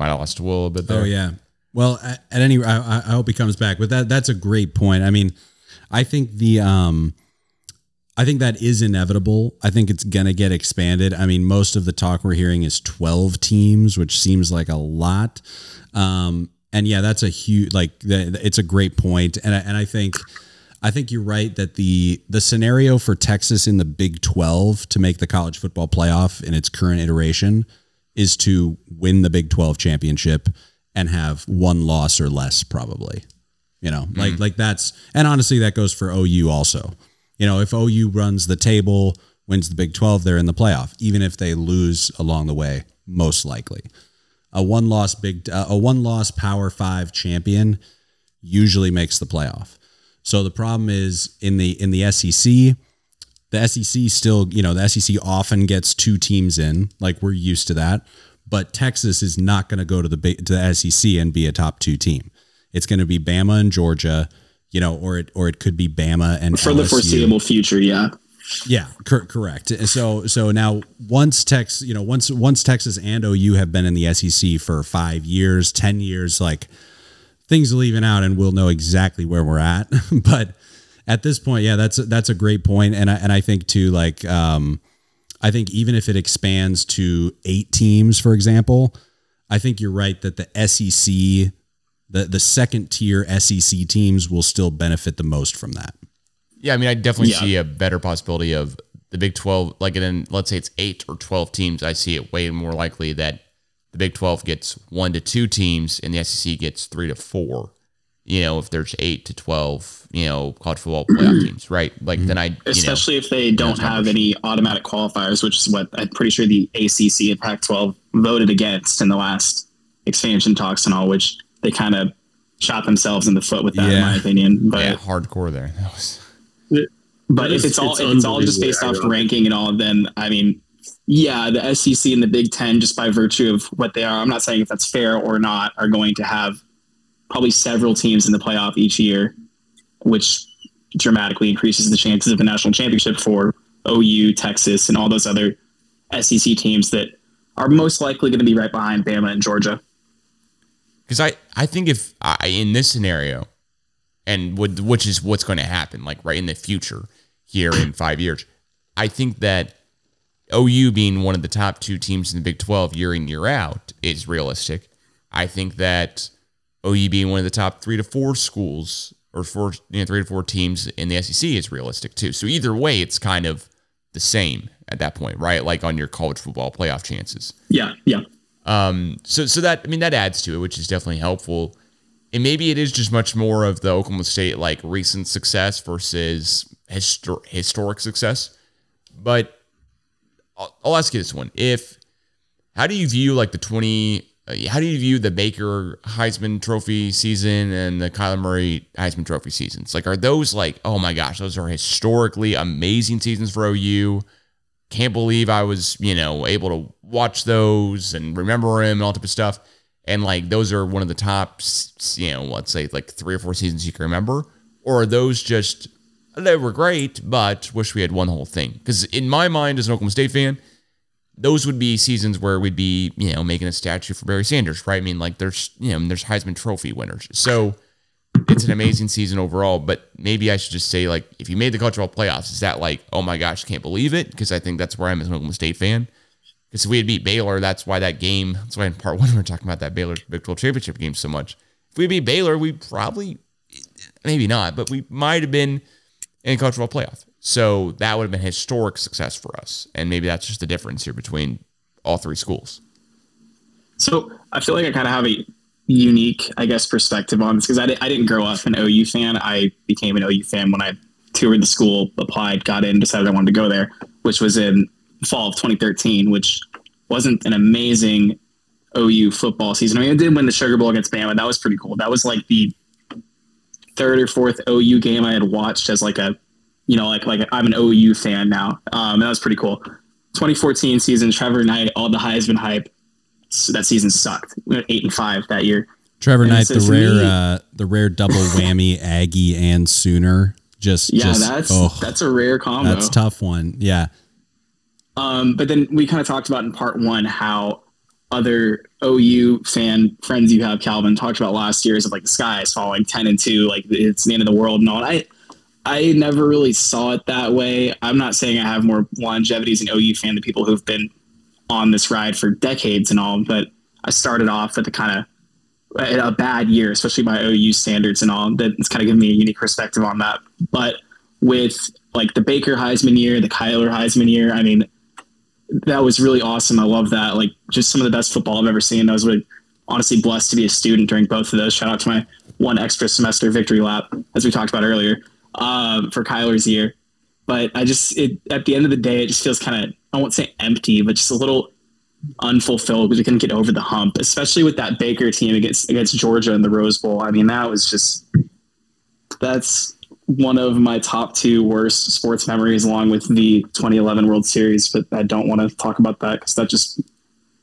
might have lost Will a bit there. Oh yeah. Well, at, at any, I, I hope he comes back. But that that's a great point. I mean, I think the um, I think that is inevitable. I think it's gonna get expanded. I mean, most of the talk we're hearing is twelve teams, which seems like a lot. Um, and yeah, that's a huge like it's a great point. and I, and I think. I think you're right that the the scenario for Texas in the Big 12 to make the college football playoff in its current iteration is to win the Big 12 championship and have one loss or less probably. You know, like mm like that's and honestly that goes for OU also. You know, if OU runs the table, wins the Big 12, they're in the playoff even if they lose along the way, most likely. A one loss big uh, a one loss Power 5 champion usually makes the playoff. So the problem is in the in the SEC, the SEC still, you know, the SEC often gets two teams in, like we're used to that. But Texas is not going to go to the to the SEC and be a top two team. It's going to be Bama and Georgia, you know, or it or it could be Bama and for LSU. the foreseeable future. Yeah, yeah, cor- correct. So so now once Tex, you know, once once Texas and OU have been in the SEC for five years, ten years, like things will even out, and we'll know exactly where we're at. but at this point, yeah, that's a, that's a great point, and I, and I think too, like, um, I think even if it expands to eight teams, for example, I think you're right that the SEC, the the second tier SEC teams will still benefit the most from that. Yeah, I mean, I definitely yeah. see a better possibility of the Big Twelve. Like, then let's say it's eight or twelve teams. I see it way more likely that the Big Twelve gets one to two teams, and the SEC gets three to four you know, if there's eight to twelve, you know, college football playoff mm-hmm. teams, right? Like then I, especially know, if they don't have any automatic qualifiers, which is what I'm pretty sure the ACC and Pac-12 voted against in the last expansion talks and all, which they kind of shot themselves in the foot with that, in my opinion. But yeah, hardcore there. That was but It if is- it's all it's if it's all just based off unbelievably ranking and all, then I mean, yeah, the SEC and the Big Ten, just by virtue of what they are, I'm not saying if that's fair or not, are going to have probably several teams in the playoff each year, which dramatically increases the chances of a national championship for OU, Texas, and all those other SEC teams that are most likely going to be right behind Bama and Georgia. because I I think if I in this scenario, and would which is what's going to happen, like right in the future here in five years, I think that OU being one of the top two teams in the Big Twelve year in year out is realistic. I think that OU being one of the top three to four schools or four you know three to four teams in the SEC is realistic too. So either way, it's kind of the same at that point, right? Like on your college football playoff chances. Yeah, yeah. Um, so so that I mean that adds to it, which is definitely helpful. And maybe it is just much more of the Oklahoma State like recent success versus histor- historic success. But I'll, I'll ask you this one: If how do you view like the twenty? How do you view the Baker Heisman Trophy season and the Kyler Murray Heisman Trophy seasons? Like, are those like, oh my gosh, those are historically amazing seasons for OU? can't believe I was, you know, able to watch those and remember him and all type of stuff. And like those are one of the top, you know, let's say like three or four seasons you can remember, or are those just they were great, but wish we had won the whole thing? Because in my mind, as an Oklahoma State fan, those would be seasons where we'd be, you know, making a statue for Barry Sanders, right? I mean, like there's, you know, there's Heisman Trophy winners, so it's an amazing season overall. But maybe I should just say, like, if you made the college football playoffs, is that like, oh my gosh, can't believe it? Because I think that's where I'm as an Oklahoma State fan. Because if we had beat Baylor, that's why that game. That's why in part one we're talking about that Baylor Big 12 championship game so much. If we beat Baylor, we probably, maybe not, but we might have been in college football playoff. So that would have been historic success for us. And maybe that's just the difference here between all three schools. So I feel like I kind of have a unique, I guess, perspective on this because I, di- I didn't grow up an OU fan. I became an OU fan when I toured the school, applied, got in, decided I wanted to go there, which was in fall of 2013, which wasn't an amazing OU football season. I mean, it did win the Sugar Bowl against Bama. That was pretty cool. That was like the third or fourth OU game I had watched as like a, you know, like like I'm an OU fan now. Um, that was pretty cool. 2014 season, Trevor Knight, all the Heisman hype so that season sucked. We went eight and five that year. Trevor And Knight, the rare, me- uh, the rare double whammy, Aggie and Sooner. Just, Yeah, just, that's oh, that's a rare combo. that's tough one. Yeah, Um, but then we kind of talked about in part one how other OU fan friends you have, Calvin, talked about last year's of like the sky is falling ten and two, like it's the end of the world and all. I I never really saw it that way. I'm not saying I have more longevity as an OU fan than people who've been on this ride for decades and all, but I started off with a kind of a bad year, especially by OU standards and all. That it's kind of given me a unique perspective on that. But with like the Baker Heisman year, the Kyler Heisman year, I mean, that was really awesome. I love that. Like just some of the best football I've ever seen. I was really honestly blessed to be a student during both of those. Shout out to my one extra semester victory lap, as we talked about earlier, um, for Kyler's year. But I just, it, at the end of the day, it just feels kind of, I won't say empty, but just a little unfulfilled because we couldn't get over the hump, especially with that Baker team against against Georgia in the Rose Bowl. I mean, that was just that's one of my top two worst sports memories, along with the 2011 World Series. But I don't want to talk about that because that just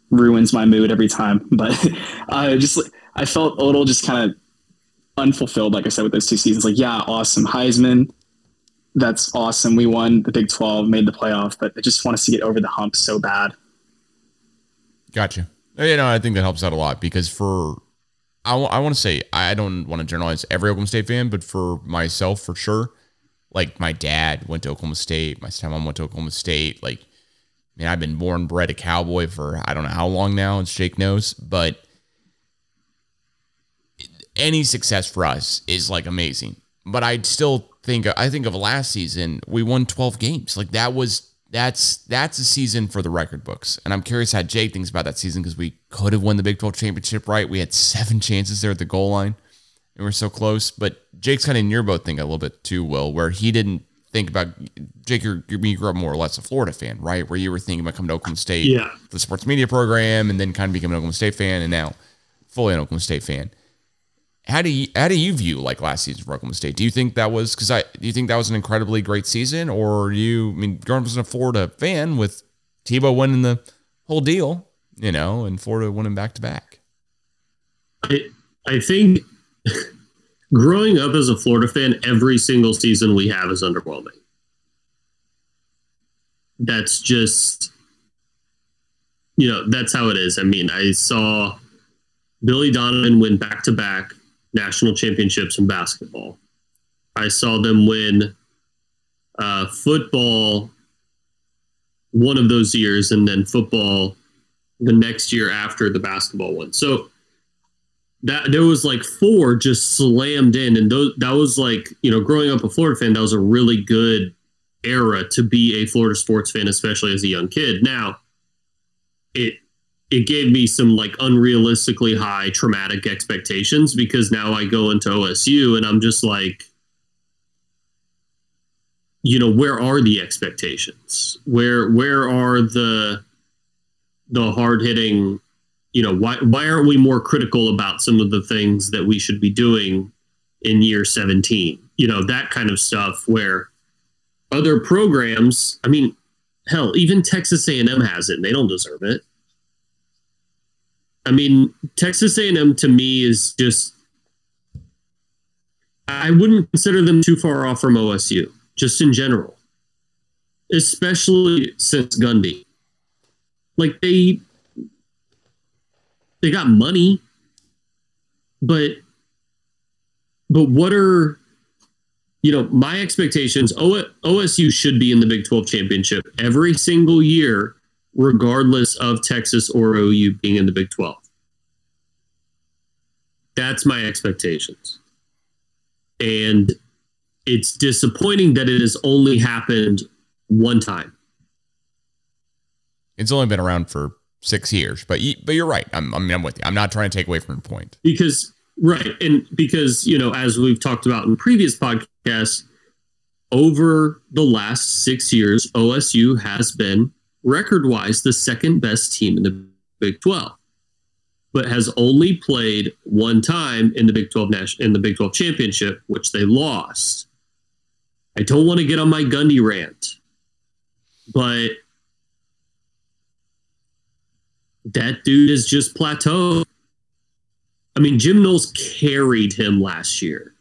ruins my mood every time. But I just I felt a little just kind of unfulfilled, like I said, with those two seasons. Like, yeah, awesome Heisman. That's awesome. We won the Big 12, made the playoff, but I just want us to get over the hump so bad. Gotcha. Uh, you know, I think that helps out a lot because for I want to say I don't want to generalize every Oklahoma State fan, but for myself, for sure, like my dad went to Oklahoma State, my stepmom went to Oklahoma State. Like, I mean, I've been born and bred a cowboy for I don't know how long now, as Jake knows, but any success for us is like amazing. But I still think I think of last season we won 12 games. Like that was that's that's a season for the record books. And I'm curious how Jake thinks about that season because we could have won the Big 12 championship, right? We had seven chances there at the goal line. And we're so close. But Jake's kind of in your boat thing a little bit too, Will, where he didn't think about Jake, you're, you grew up more or less a Florida fan, right? Where you were thinking about coming to Oklahoma State Yeah. the sports media program and then kind of becoming an Oklahoma State fan and now fully an Oklahoma State fan. How do you how do you view like last season for Oklahoma State? Do you think that was because I do you think that was an incredibly great season, or you I mean growing up as a Florida fan with Tebow winning the whole deal, you know, and Florida winning back to back? I I think growing up as a Florida fan, every single season we have is underwhelming. That's just you know, that's how it is. I mean, I saw Billy Donovan win back to back national championships in basketball. I saw them win uh, football one of those years, and then football the next year after the basketball one. So that there was like four just slammed in, and those that was like you know growing up a Florida fan, that was a really good era to be a Florida sports fan, especially as a young kid. Now, it it gave me some like unrealistically high traumatic expectations because now I go into OSU and I'm just like, you know, where are the expectations? Where where are the the hard hitting, you know, why why aren't we more critical about some of the things that we should be doing in year 17? You know, that kind of stuff where other programs, I mean, hell, even Texas A&M has it and they don't deserve it. I mean, Texas A&M to me is just I wouldn't consider them too far off from OSU, just in general. Especially since Gundy. Like they they got money, but but what are you know, my expectations OSU should be in the Big 12 championship every single year regardless of Texas or OU being in the Big 12. That's my expectations. And it's disappointing that it has only happened one time. It's only been around for six years, but you, but you're right. I'm, I mean, I'm with you. I'm not trying to take away from your point. Because right, and because you know, as we've talked about in previous podcasts, over the last six years, OSU has been record wise the second best team in the Big 12, but has only played one time in the Big 12 Nash- in the Big 12 championship, which they lost. I don't want to get on my Gundy rant, but that dude is just plateaued. I mean, Jim Knowles carried him last year.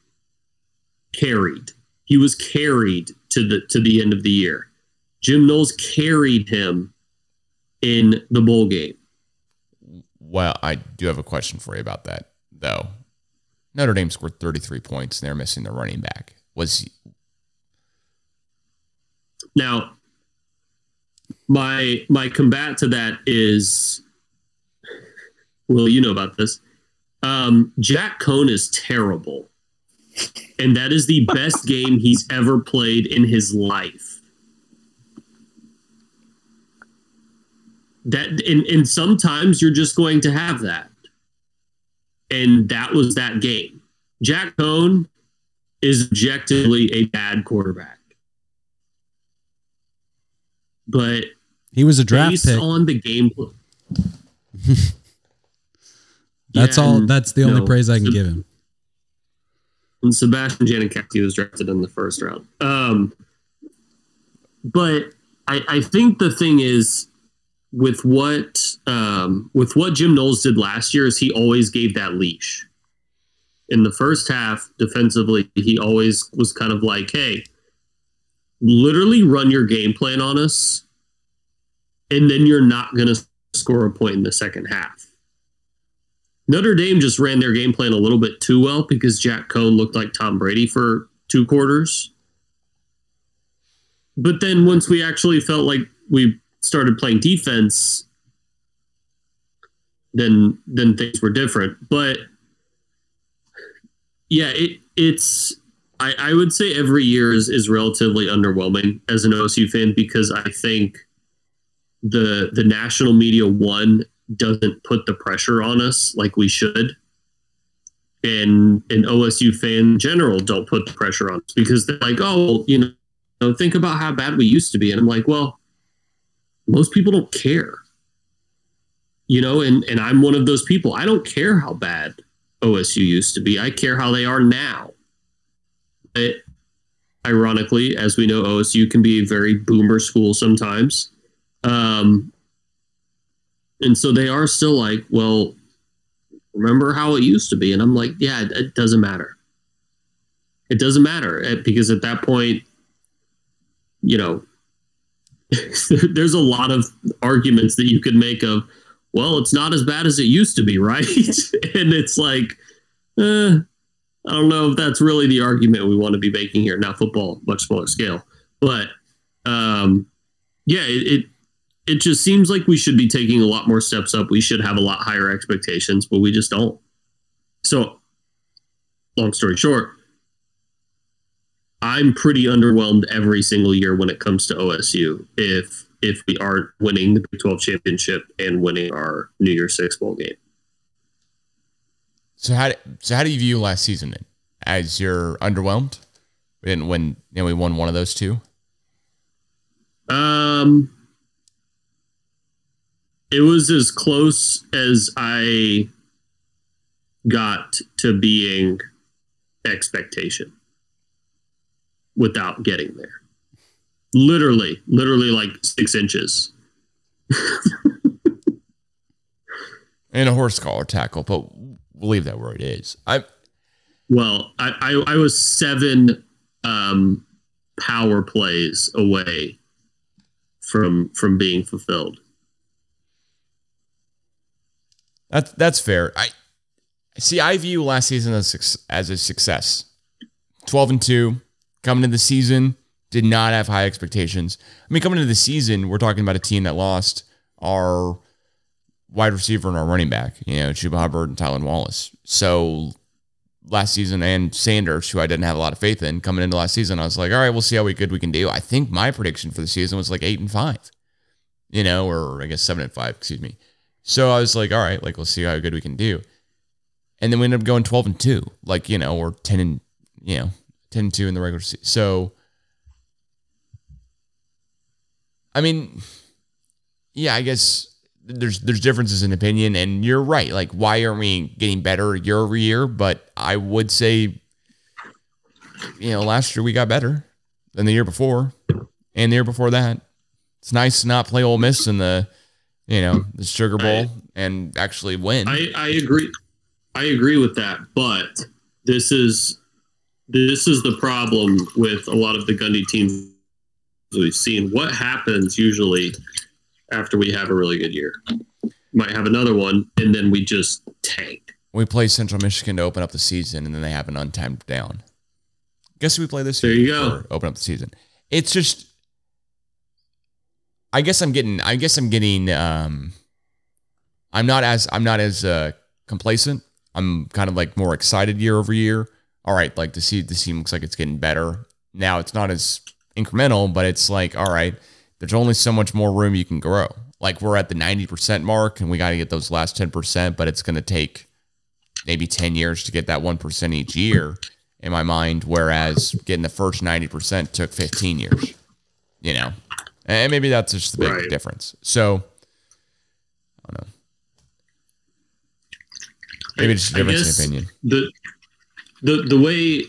Carried. He was carried to the to the end of the year. Jim Knowles carried him in the bowl game. Well, I do have a question for you about that, though. Notre Dame scored 33 points and they're missing the running back. Was he... now my my combat to that is well, you know about this. Um, Jack Coan is terrible. And that is the best game he's ever played in his life. That and, and sometimes you're just going to have that. And that was that game. Jack Coan is objectively a bad quarterback. But He was a draft based pick. on the game That's Yeah, all. That's the only praise I can Seb- give him. and Sebastian Janikowski was drafted in the first round. Um, but I, I think the thing is with what um, with what Jim Knowles did last year is he always gave that leash. In the first half, defensively, he always was kind of like, "Hey, literally run your game plan on us, and then you're not going to score a point in the second half." Notre Dame just ran their game plan a little bit too well because Jack Coan looked like Tom Brady for two quarters. But then once we actually felt like we started playing defense, then then things were different. But yeah, it it's I, I would say every year is, is relatively underwhelming as an OSU fan because I think the the national media one doesn't put the pressure on us like we should. And and OSU fan in general don't put the pressure on us because they're like, oh, you know, think about how bad we used to be. And I'm like, well, most people don't care. you know, and and I'm one of those people. I don't care how bad OSU used to be. I care how they are now. It, ironically, as we know, OSU can be a very boomer school sometimes. Um, and so they are still like, well, remember how it used to be? And I'm like, yeah, it, it doesn't matter. It doesn't matter eh, because at that point, you know, there's a lot of arguments that you could make of, well, it's not as bad as it used to be, right? and it's like, eh, I don't know if that's really the argument we want to be making here. Now, football, much smaller scale, but um, yeah, it, it it just seems like we should be taking a lot more steps up. We should have a lot higher expectations, but we just don't. So, long story short, I'm pretty underwhelmed every single year when it comes to OSU. If if we aren't winning the Big 12 championship and winning our New Year's Six bowl game. So how so how do you view last season then? As you're underwhelmed? We didn't win you know, we won one of those two? Um it was as close as I got to being expectation without getting there. Literally, literally like six inches. and a horse collar tackle, but we'll leave that where it is. I well, I, I, I was seven um, power plays away from from being fulfilled. That's that's fair. I see. I view last season as as a success. Twelve and two coming into the season did not have high expectations. I mean, coming into the season, we're talking about a team that lost our wide receiver and our running back, you know, Chuba Hubbard and Tylan Wallace. So last season and Sanders, who I didn't have a lot of faith in coming into last season, I was like, all right, we'll see how we good we can do. I think my prediction for the season was like eight and five, you know, or I guess seven and five, excuse me. So I was like, all right, like we'll see how good we can do. And then we ended up going 12 and 2, like, you know, or 10 and, you know, 10 2 in the regular season. So I mean, yeah, I guess there's there's differences in opinion, and you're right. Like, why aren't we getting better year over year? But I would say, you know, last year we got better than the year before, and the year before that. It's nice to not play Ole Miss in the, you know, the Sugar Bowl I, and actually win. I, I agree. I agree with that, but this is this is the problem with a lot of the Gundy teams we've seen. What happens usually after we have a really good year? Might have another one, and then we just tank. We play Central Michigan to open up the season, and then they have an untimed down. Guess we play this. Year. There you go. Open up the season. It's just. I guess I'm getting. I guess I'm getting. Um, I'm not as. I'm not as uh, complacent. I'm kind of like more excited year over year. All right, like the see the team looks like it's getting better. Now it's not as incremental, but it's like, all right, there's only so much more room you can grow. Like we're at the 90% mark and we got to get those last 10%, but it's going to take maybe 10 years to get that 1% each year in my mind. Whereas getting the first 90% took 15 years, you know, and maybe that's just the big right. difference. So I don't know. Maybe just a difference in opinion. The, the, the way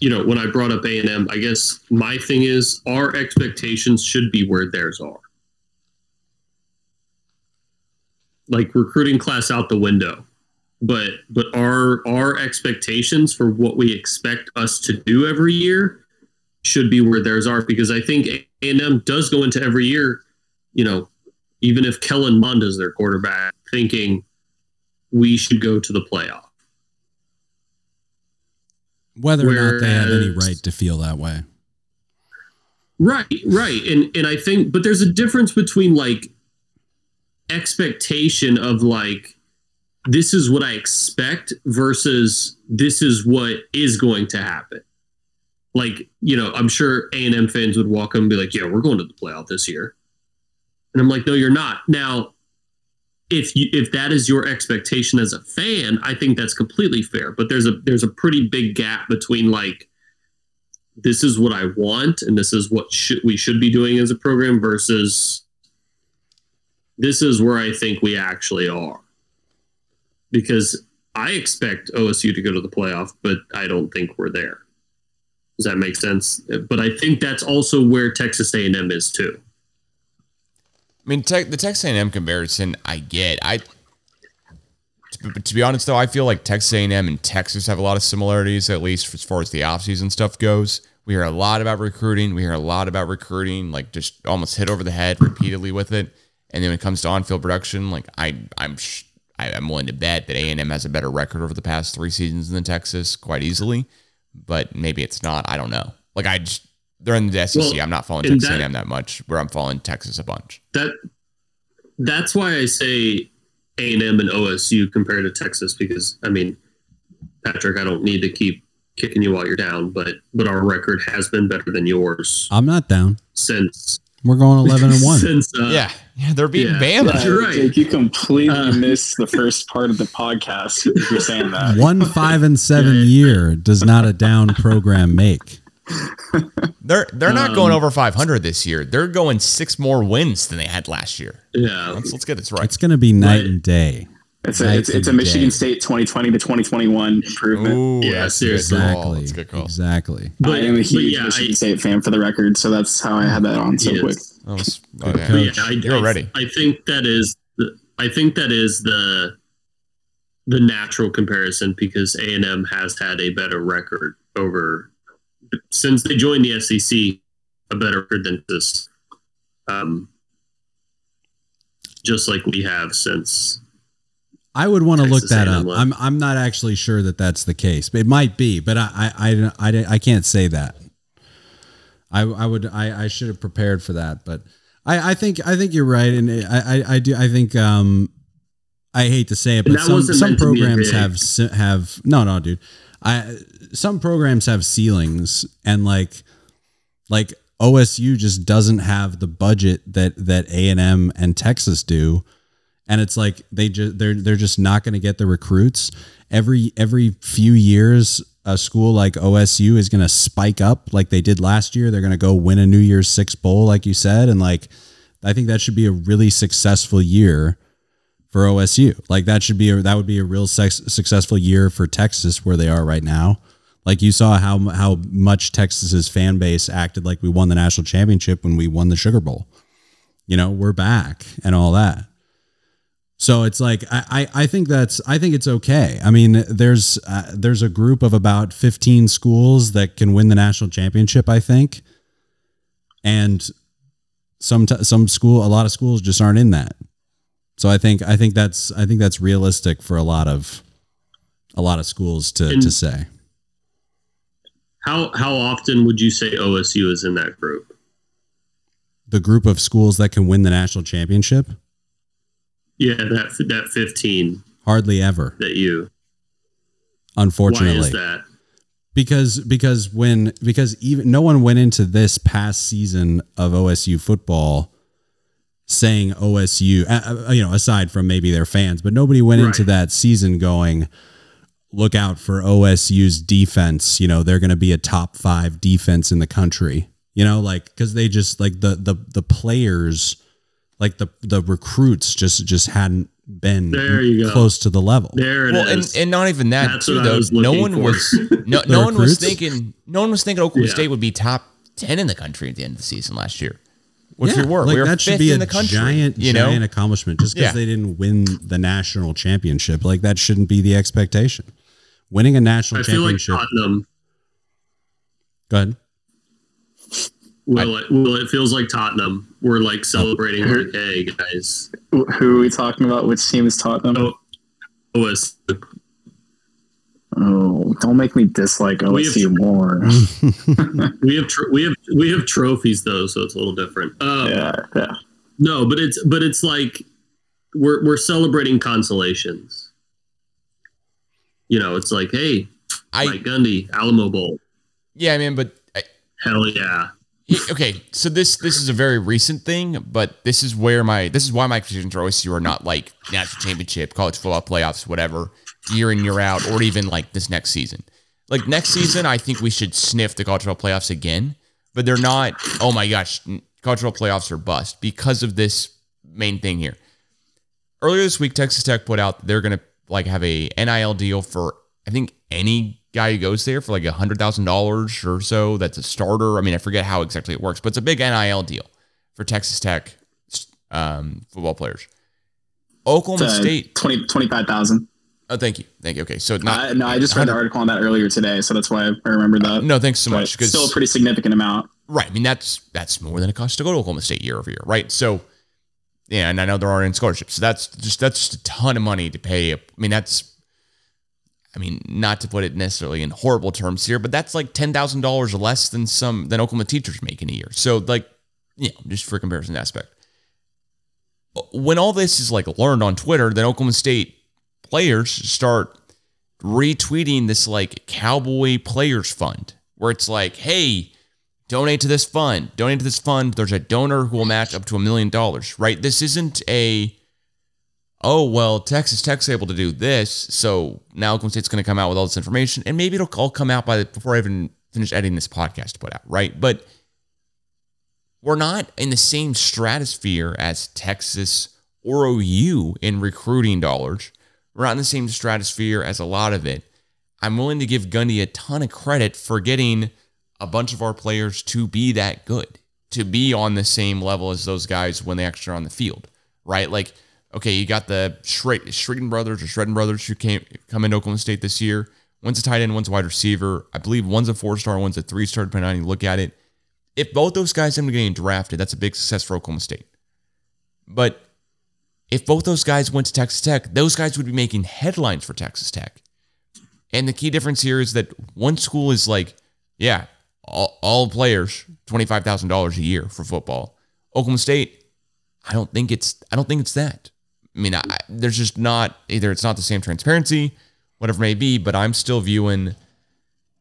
you know, when I brought up A and M, I guess my thing is our expectations should be where theirs are. Like recruiting class out the window, but but our our expectations for what we expect us to do every year should be where theirs are because I think A and M does go into every year, you know, even if Kellen Mond is their quarterback, thinking we should go to the playoff whether Whereas, or not they have any right to feel that way. Right, right. And and I think but there's a difference between like expectation of like this is what I expect versus this is what is going to happen. Like, you know, I'm sure A&M fans would walk up and be like, "Yeah, we're going to the playoff this year." And I'm like, "No, you're not." Now, if you if that is your expectation as a fan, I think that's completely fair. But there's a there's a pretty big gap between like this is what I want and this is what should we should be doing as a program versus this is where I think we actually are. Because I expect OSU to go to the playoff, but I don't think we're there. Does that make sense? But I think that's also where Texas A&M is too. I mean, tech, the Texas A&M comparison, I get. I, to, to be honest though, I feel like Texas A&M and Texas have a lot of similarities, at least as far as the offseason stuff goes. We hear a lot about recruiting. We hear a lot about recruiting, like just almost hit over the head repeatedly with it. And then when it comes to on-field production, like I, I'm, I, I'm willing to bet that A&M has a better record over the past three seasons than Texas, quite easily. But maybe it's not. I don't know. Like I just they're in the SEC. Well, I'm not following and Texas that- A&M that much. Where I'm following Texas a bunch. That that's why I say A&M and OSU compared to Texas because I mean, Patrick, I don't need to keep kicking you while you're down, but but our record has been better than yours I'm not down. since We're going 11 and 1. since uh, yeah, yeah, they're beating yeah. Bama. You're right. Jake, you completely Uh, missed the first part of the podcast if you're saying that. One five and seven Yeah. year does not a down program make. They're they're not Um, going over 500 this year. They're going six more wins than they had last year. yeah. Let's let's get this right. It's going to be night Right. and day. It's a, Night it's, it's a Michigan day. State 2020 to 2021 improvement. Ooh, Yeah, that's a good seriously. Exactly. That's a good call. Exactly. But, I am a huge yeah, Michigan I, State fan for the record, so that's how I had that on so Yes. quick. Oh, that's- Good okay. yeah, coach. I, You're I- ready. I think that is the, I think that is the the natural comparison because A and M has had a better record over since they joined the SEC, a better record than this. Um, just like we have since I would want to look that up. left. I'm I'm not actually sure that that's the case. It might be, but I I I, I, I can't say that. I I would I, I should have prepared for that, but I, I think I think you're right, and I, I I do I think um I hate to say it, but some some meant to be a programs have have no no dude, I some programs have ceilings and like like OSU just doesn't have the budget that that A and Texas do, and it's like they just they're they're just not going to get the recruits every every few years. A school like OSU is going to spike up like they did last year. They're going to go win a New Year's Six bowl, like you said, and like I think that should be a really successful year for OSU. Like that should be a, that would be a real sex, successful year for Texas where they are right now. Like you saw how how much Texas's fan base acted like we won the national championship when we won the Sugar Bowl. You know, we're back and all that. So it's like I, I think that's I think it's okay. I mean, there's uh, there's a group of about 15 schools that can win the national championship. I think, and some some school a lot of schools just aren't in that. So I think I think that's I think that's realistic for a lot of a lot of schools to And- to say. how how often would you say OSU is in that group? The group of schools that can win the national championship, Yeah, that that fifteen hardly ever, that you. unfortunately. Why is that? because because when because even no one went into this past season of OSU football saying OSU uh, you know aside from maybe their fans but nobody went into that season going look out for OSU's defense you know they're going to be a top 5 defense in the country you know like cuz they just like the the the players like the the recruits just just hadn't been There you go. close to the level There it is. Well, and, and not even that That's too. what I Though was no one for. was no, The no one was thinking no one was thinking Oklahoma Yeah. State would be top ten in the country at the end of the season last year. Which Yeah, we were. Like we were that should be in a the country. giant, you know, giant accomplishment. Just because Yeah. they didn't win the national championship, like that shouldn't be the expectation. Winning a national championship. I feel like. Tottenham. Um, go ahead. Well, it, well, it feels like Tottenham. We're like celebrating. Like, hey guys, Who who are we talking about? Which team is Tottenham? Oh. oh OS. Oh, don't make me dislike We have- OSU more. We have tr- we have we have trophies though, so it's a little different. Um, yeah, yeah. No, but it's but it's like we're we're celebrating consolations. You know, it's like, hey, I Mike Gundy, Alamo Bowl, yeah, I mean, but I, hell yeah. okay, so this this is a very recent thing, but this is where my this is why my expectations for OSU are not like national championship, college football playoffs, whatever, year in year out, or even like this next season. Like next season, I think we should sniff the college football playoffs again, but they're not. Oh my gosh, college football playoffs are bust because of this main thing here. earlier this week, Texas Tech put out they're going to like have a NIL deal for I think any guy who goes there for like a hundred thousand dollars or so. That's a starter. I mean, I forget how exactly it works, but it's a big NIL deal for Texas Tech um, football players. Oklahoma Uh, State. 20, 25,000. Oh, thank you, thank you. Okay, so not Uh, no, I just read the article on that earlier today, so that's why I remember that. No, thanks so But much. Still a pretty significant amount. Right. I mean, that's that's more than it costs to go to Oklahoma State year over year, right? So, yeah, and I know there are in scholarships. So that's just that's just a ton of money to pay. I mean, that's, I mean, not to put it necessarily in horrible terms here, but that's like ten thousand dollars less than some than Oklahoma teachers make in a year. So, like, you know, just for comparison aspect, when all this is like learned on Twitter, then Oklahoma State players start retweeting this like cowboy players fund where it's like, hey, donate to this fund, donate to this fund. There's a donor who will match up to a million dollars, right? This isn't a, oh, well, Texas Tech's able to do this. So now Oklahoma State's going to come out with all this information and maybe it'll all come out by the, before I even finish editing this podcast to put out, right? But we're not in the same stratosphere as Texas or OU in recruiting dollars. We're not in the same stratosphere as a lot of it. I'm willing to give Gundy a ton of credit for getting a bunch of our players to be that good, to be on the same level as those guys when they actually are on the field, right? Like, okay, you got the Shred- Shredden brothers or Shredden brothers who came come into Oklahoma State this year. One's a tight end, one's a wide receiver. I believe one's a four star, one's a three star, depending on how you look at it. If both those guys end up getting drafted, that's a big success for Oklahoma State. But if both those guys went to Texas Tech, those guys would be making headlines for Texas Tech. And the key difference here is that one school is like, yeah, all, all players twenty five thousand dollars a year for football. Oklahoma State, I don't think it's I don't think it's that. I mean, I, there's just not either it's not the same transparency, whatever may be. But I'm still viewing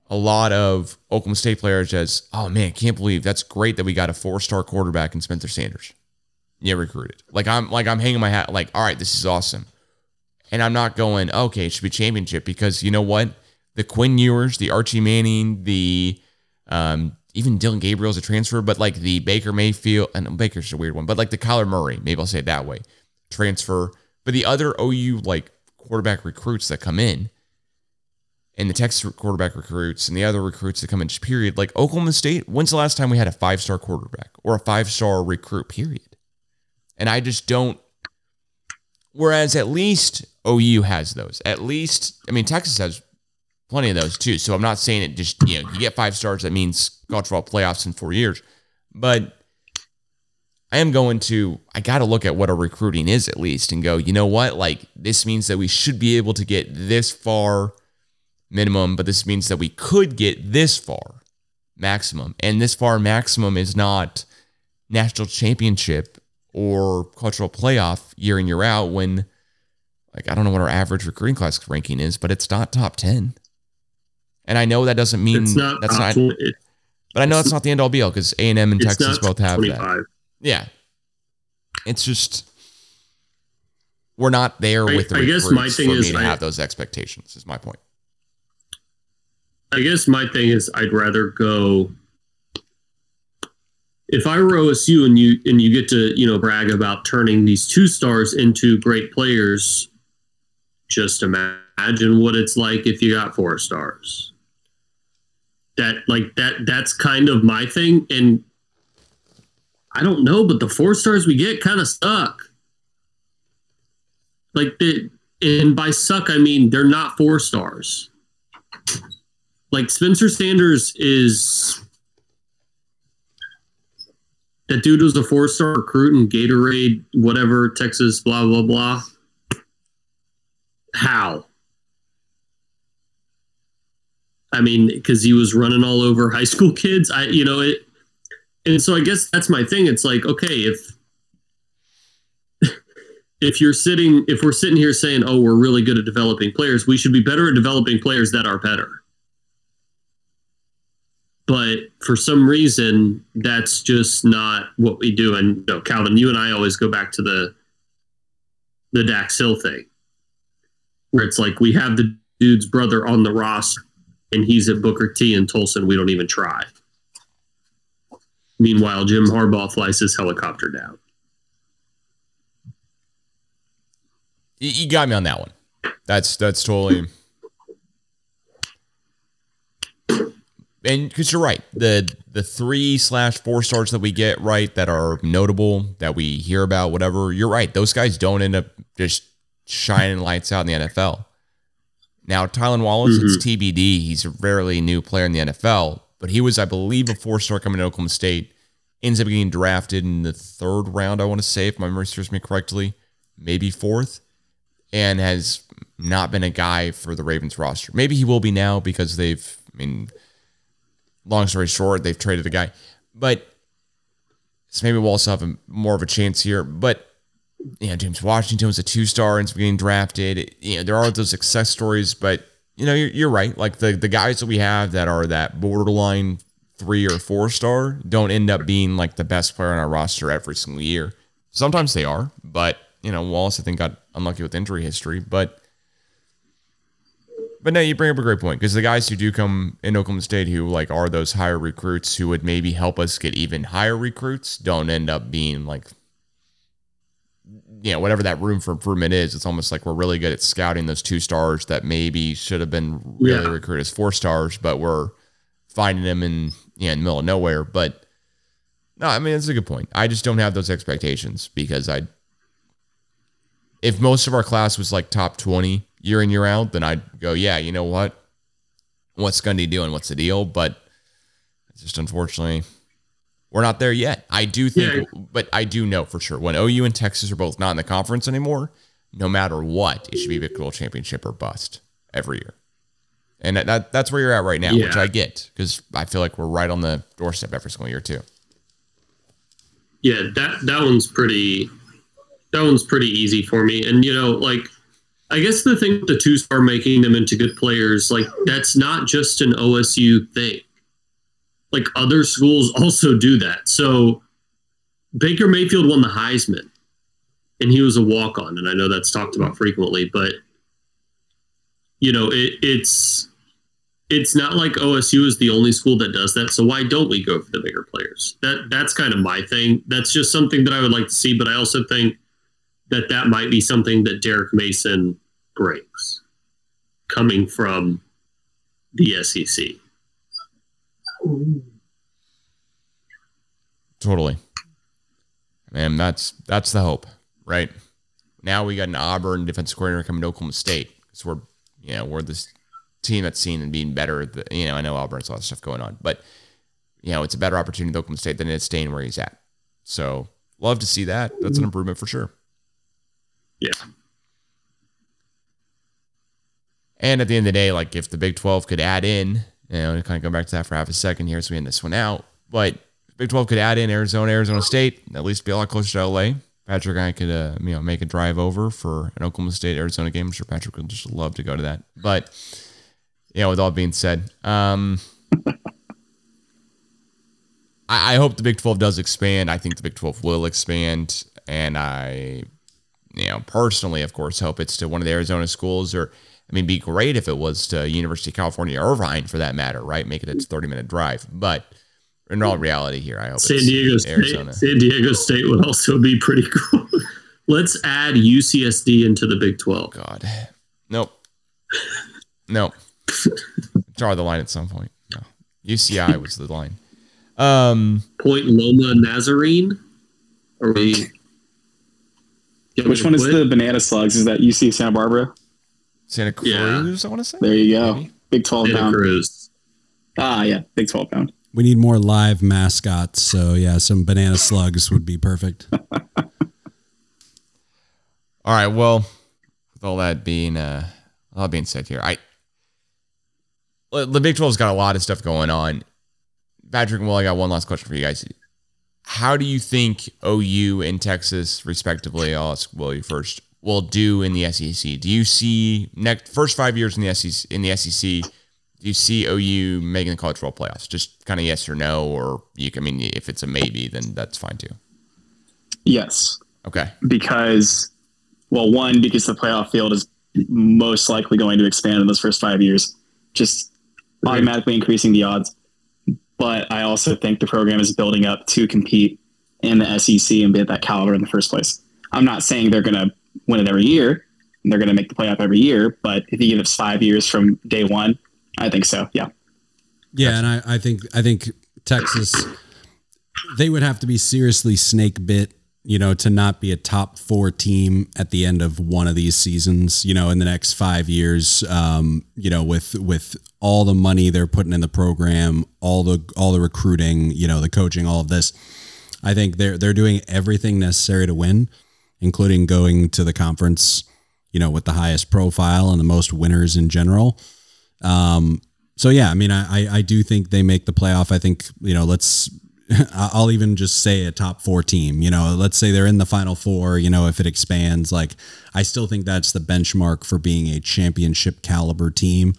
a lot of Oklahoma State players as, oh man, can't believe that's great that we got a four star quarterback in Spencer Sanders. Yeah, recruited. Like I'm like I'm hanging my hat. Like, all right, this is awesome. And I'm not going, okay, it should be championship because you know what? The Quinn Ewers, the Archie Manning, the um, even Dillon Gabriel's a transfer, but like the Baker Mayfield, and Baker's a weird one, but like the Kyler Murray, maybe I'll say it that way, transfer. But the other OU like quarterback recruits that come in, and the Texas quarterback recruits, and the other recruits that come in period, like Oklahoma State, when's the last time we had a five star quarterback or a five star recruit, period? And I just don't. Whereas at least OU has those. At least, I mean, Texas has plenty of those too. So I'm not saying it just, you know, you get five stars, that means college football playoffs in four years. But I am going to, I got to look at what our recruiting is at least and go, you know what? Like, this means that we should be able to get this far minimum, but this means that we could get this far maximum. And this far maximum is not national championship or cultural playoff year in, year out when, like, I don't know what our average recruiting class ranking is, but it's not top 10. And I know that doesn't mean It's not. that's not. It- but I know that's not the end all be all because A and Texas both have that. Yeah, it's just we're not there I- with the I guess my thing is I- have those expectations. Is my point. I guess my thing is I'd rather go if I were OSU and you and you get to, you know, brag about turning these two stars into great players, just imagine what it's like if you got four stars. That like that that's kind of my thing. And I don't know, but the four stars we get kind of suck. Like the and by suck I mean they're not four stars like Spencer Sanders is that dude was a four star recruit in Gatorade, whatever, Texas, blah, blah, blah. How? I mean, because he was running all over high school kids. I, you know, it, and so I guess that's my thing. It's like, okay, if, if you're sitting, if we're sitting here saying, oh, we're really good at developing players, we should be better at developing players that are better but for some reason that's just not what we do and you know, calvin you and i always go back to the the dax hill thing where it's like we have the dude's brother on the roster and he's at booker t and tulsa and we don't even try meanwhile jim harbaugh flies his helicopter down you got me on that one. That's that's totally. And because you're right, the the three slash four stars that we get right that are notable that we hear about, whatever. You're right; those guys don't end up just shining lights out in the NFL. Now, Tylan Wallace, it's mm-hmm. TBD. He's a fairly new player in the NFL, but he was, I believe, a four star coming to Oklahoma State. Ends up getting drafted in the third round, I want to say, if my memory serves me correctly, maybe fourth, and has not been a guy for the Ravens roster. Maybe he will be now because they've, I mean, long story short, they've traded a guy, but so maybe we'll also have a, more of a chance here. But know, James Washington was a two star and being drafted. You know, there are those success stories, but you know, you're, you're right. Like the the guys that we have that are that borderline three or four star don't end up being like the best player on our roster every single year. Sometimes they are, but you know, Wallace I think got unlucky with injury history, but but no, you bring up a great point because the guys who do come in Oklahoma State who like are those higher recruits who would maybe help us get even higher recruits don't end up being like you know, whatever that room for improvement is, it's almost like we're really good at scouting those two stars that maybe should have been really Yeah. recruited as four stars, but we're finding them in you know, in the middle of nowhere. But no, I mean it's a good point. I just don't have those expectations because I if most of our class was like top 20 year in, year out, then I'd go, yeah, you know what? What's Gundy doing? What's the deal? But just unfortunately we're not there yet. I do think, but I do know for sure when OU and Texas are both not in the conference anymore, no matter what, it should be Big 12 championship or bust every year. And that, that that's where you're at right now, which I get because I feel like we're right on the doorstep every single year too. Yeah, that that one's pretty. That one's pretty easy for me. And you know, like, I guess the thing with the two star making them into good players, like, that's not just an OSU thing. Like other schools also do that. So Baker Mayfield won the Heisman, and he was a walk on, and I know that's talked about frequently, but you know, it, it's it's not like OSU is the only school that does that. So why don't we go for the bigger players? That that's kind of my thing. That's just something that I would like to see. But I also think that that might be something that Derek Mason brings, coming from the SEC. Totally. Man, that's that's the hope, right? Now we got an Auburn defensive coordinator coming to Oklahoma State. So we're you know, we're this team that's seen and being better. The, you know, I know Auburn's a lot of stuff going on, but you know, it's a better opportunity with Oklahoma State than it's staying where he's at. So love to see that. That's an improvement for sure. Yeah. And at the end of the day, like if the Big 12 could add in, you know, kind of go back to that for half a second here so we end this one out. But Big 12 could add in Arizona, Arizona State, at least be a lot closer to LA. Patrick and I could, uh, you know, make a drive over for an Oklahoma State Arizona game. I'm sure Patrick would just love to go to that. But, you know, with all being said, um, I, I hope the Big 12 does expand. I think the Big 12 will expand. And I, you know, personally, of course, hope it's to one of the Arizona schools or, I mean, be great if it was to University of California, Irvine for that matter, right? Make it a 30 minute drive. But in all reality here, I hope San Diego Arizona. State. San Diego State would also be pretty cool. Let's add UCSD into the Big Twelve. God. Nope. Nope. Draw the line at some point. No. UCI was the line. Um, Point Loma Nazarene. Are we? Get me Which to one is quit? the banana slugs? Is that UC Santa Barbara? Santa Yeah. Cruz, I want to say. There you go. Maybe. Big 12 Santa pound. Cruz? Ah, yeah. Big 12 pound. We need more live mascots. So yeah, some banana slugs would be perfect. All right. Well, with all that being uh, all being said here, I the Big 12's got a lot of stuff going on. Patrick, well, I got one last question for you guys. How do you think OU and Texas, respectively, I'll ask Willie first, will do in the SEC? Do you see next first five years in the SEC in the SEC? Do you see OU making the college football playoffs? Just kind of yes or no, or you can. I mean, if it's a maybe, then that's fine too. Yes. Okay. Because, well, one, because the playoff field is most likely going to expand in those first five years, just automatically increasing the odds. But I also think the program is building up to compete in the SEC and be at that caliber in the first place. I'm not saying they're going to win it every year, and they're going to make the playoff every year. But if you give us five years from day one, I think so. Yeah. Yeah, and I, I think I think Texas they would have to be seriously snake bit, you know, to not be a top four team at the end of one of these seasons, you know, in the next five years. Um, you know, with with all the money they're putting in the program, all the all the recruiting, you know, the coaching, all of this. I think they're they're doing everything necessary to win, including going to the conference, you know, with the highest profile and the most winners in general. Um, so yeah, I mean, I I do think they make the playoff. I think you know, let's. I'll even just say a top four team. You know, let's say they're in the final four. You know, if it expands, like I still think that's the benchmark for being a championship caliber team.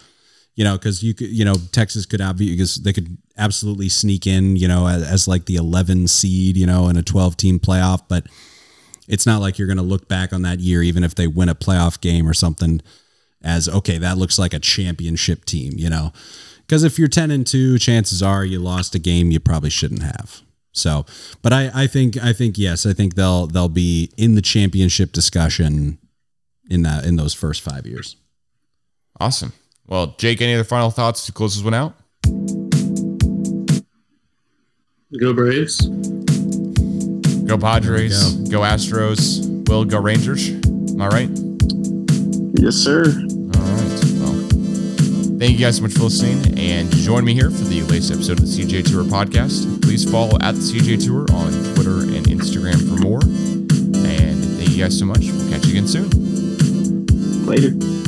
You know, because you could, you know, Texas could have because they could absolutely sneak in. You know, as, as like the 11 seed. You know, in a 12 team playoff, but it's not like you're going to look back on that year, even if they win a playoff game or something as okay, that looks like a championship team, you know. Because if you're 10 and 2, chances are you lost a game you probably shouldn't have. So, but I, I think I think yes, I think they'll they'll be in the championship discussion in that in those first 5 years. Awesome. Well, Jake, any other final thoughts to close this one out? Go Braves. Go Padres. Go. Astros. Will go Rangers. Am I right? Yes, sir. Thank you guys so much for listening and join me here for the latest episode of the CGA Tour podcast. Please follow at the CGA Tour on Twitter and Instagram for more. And thank you guys so much. We'll catch you again soon. Later.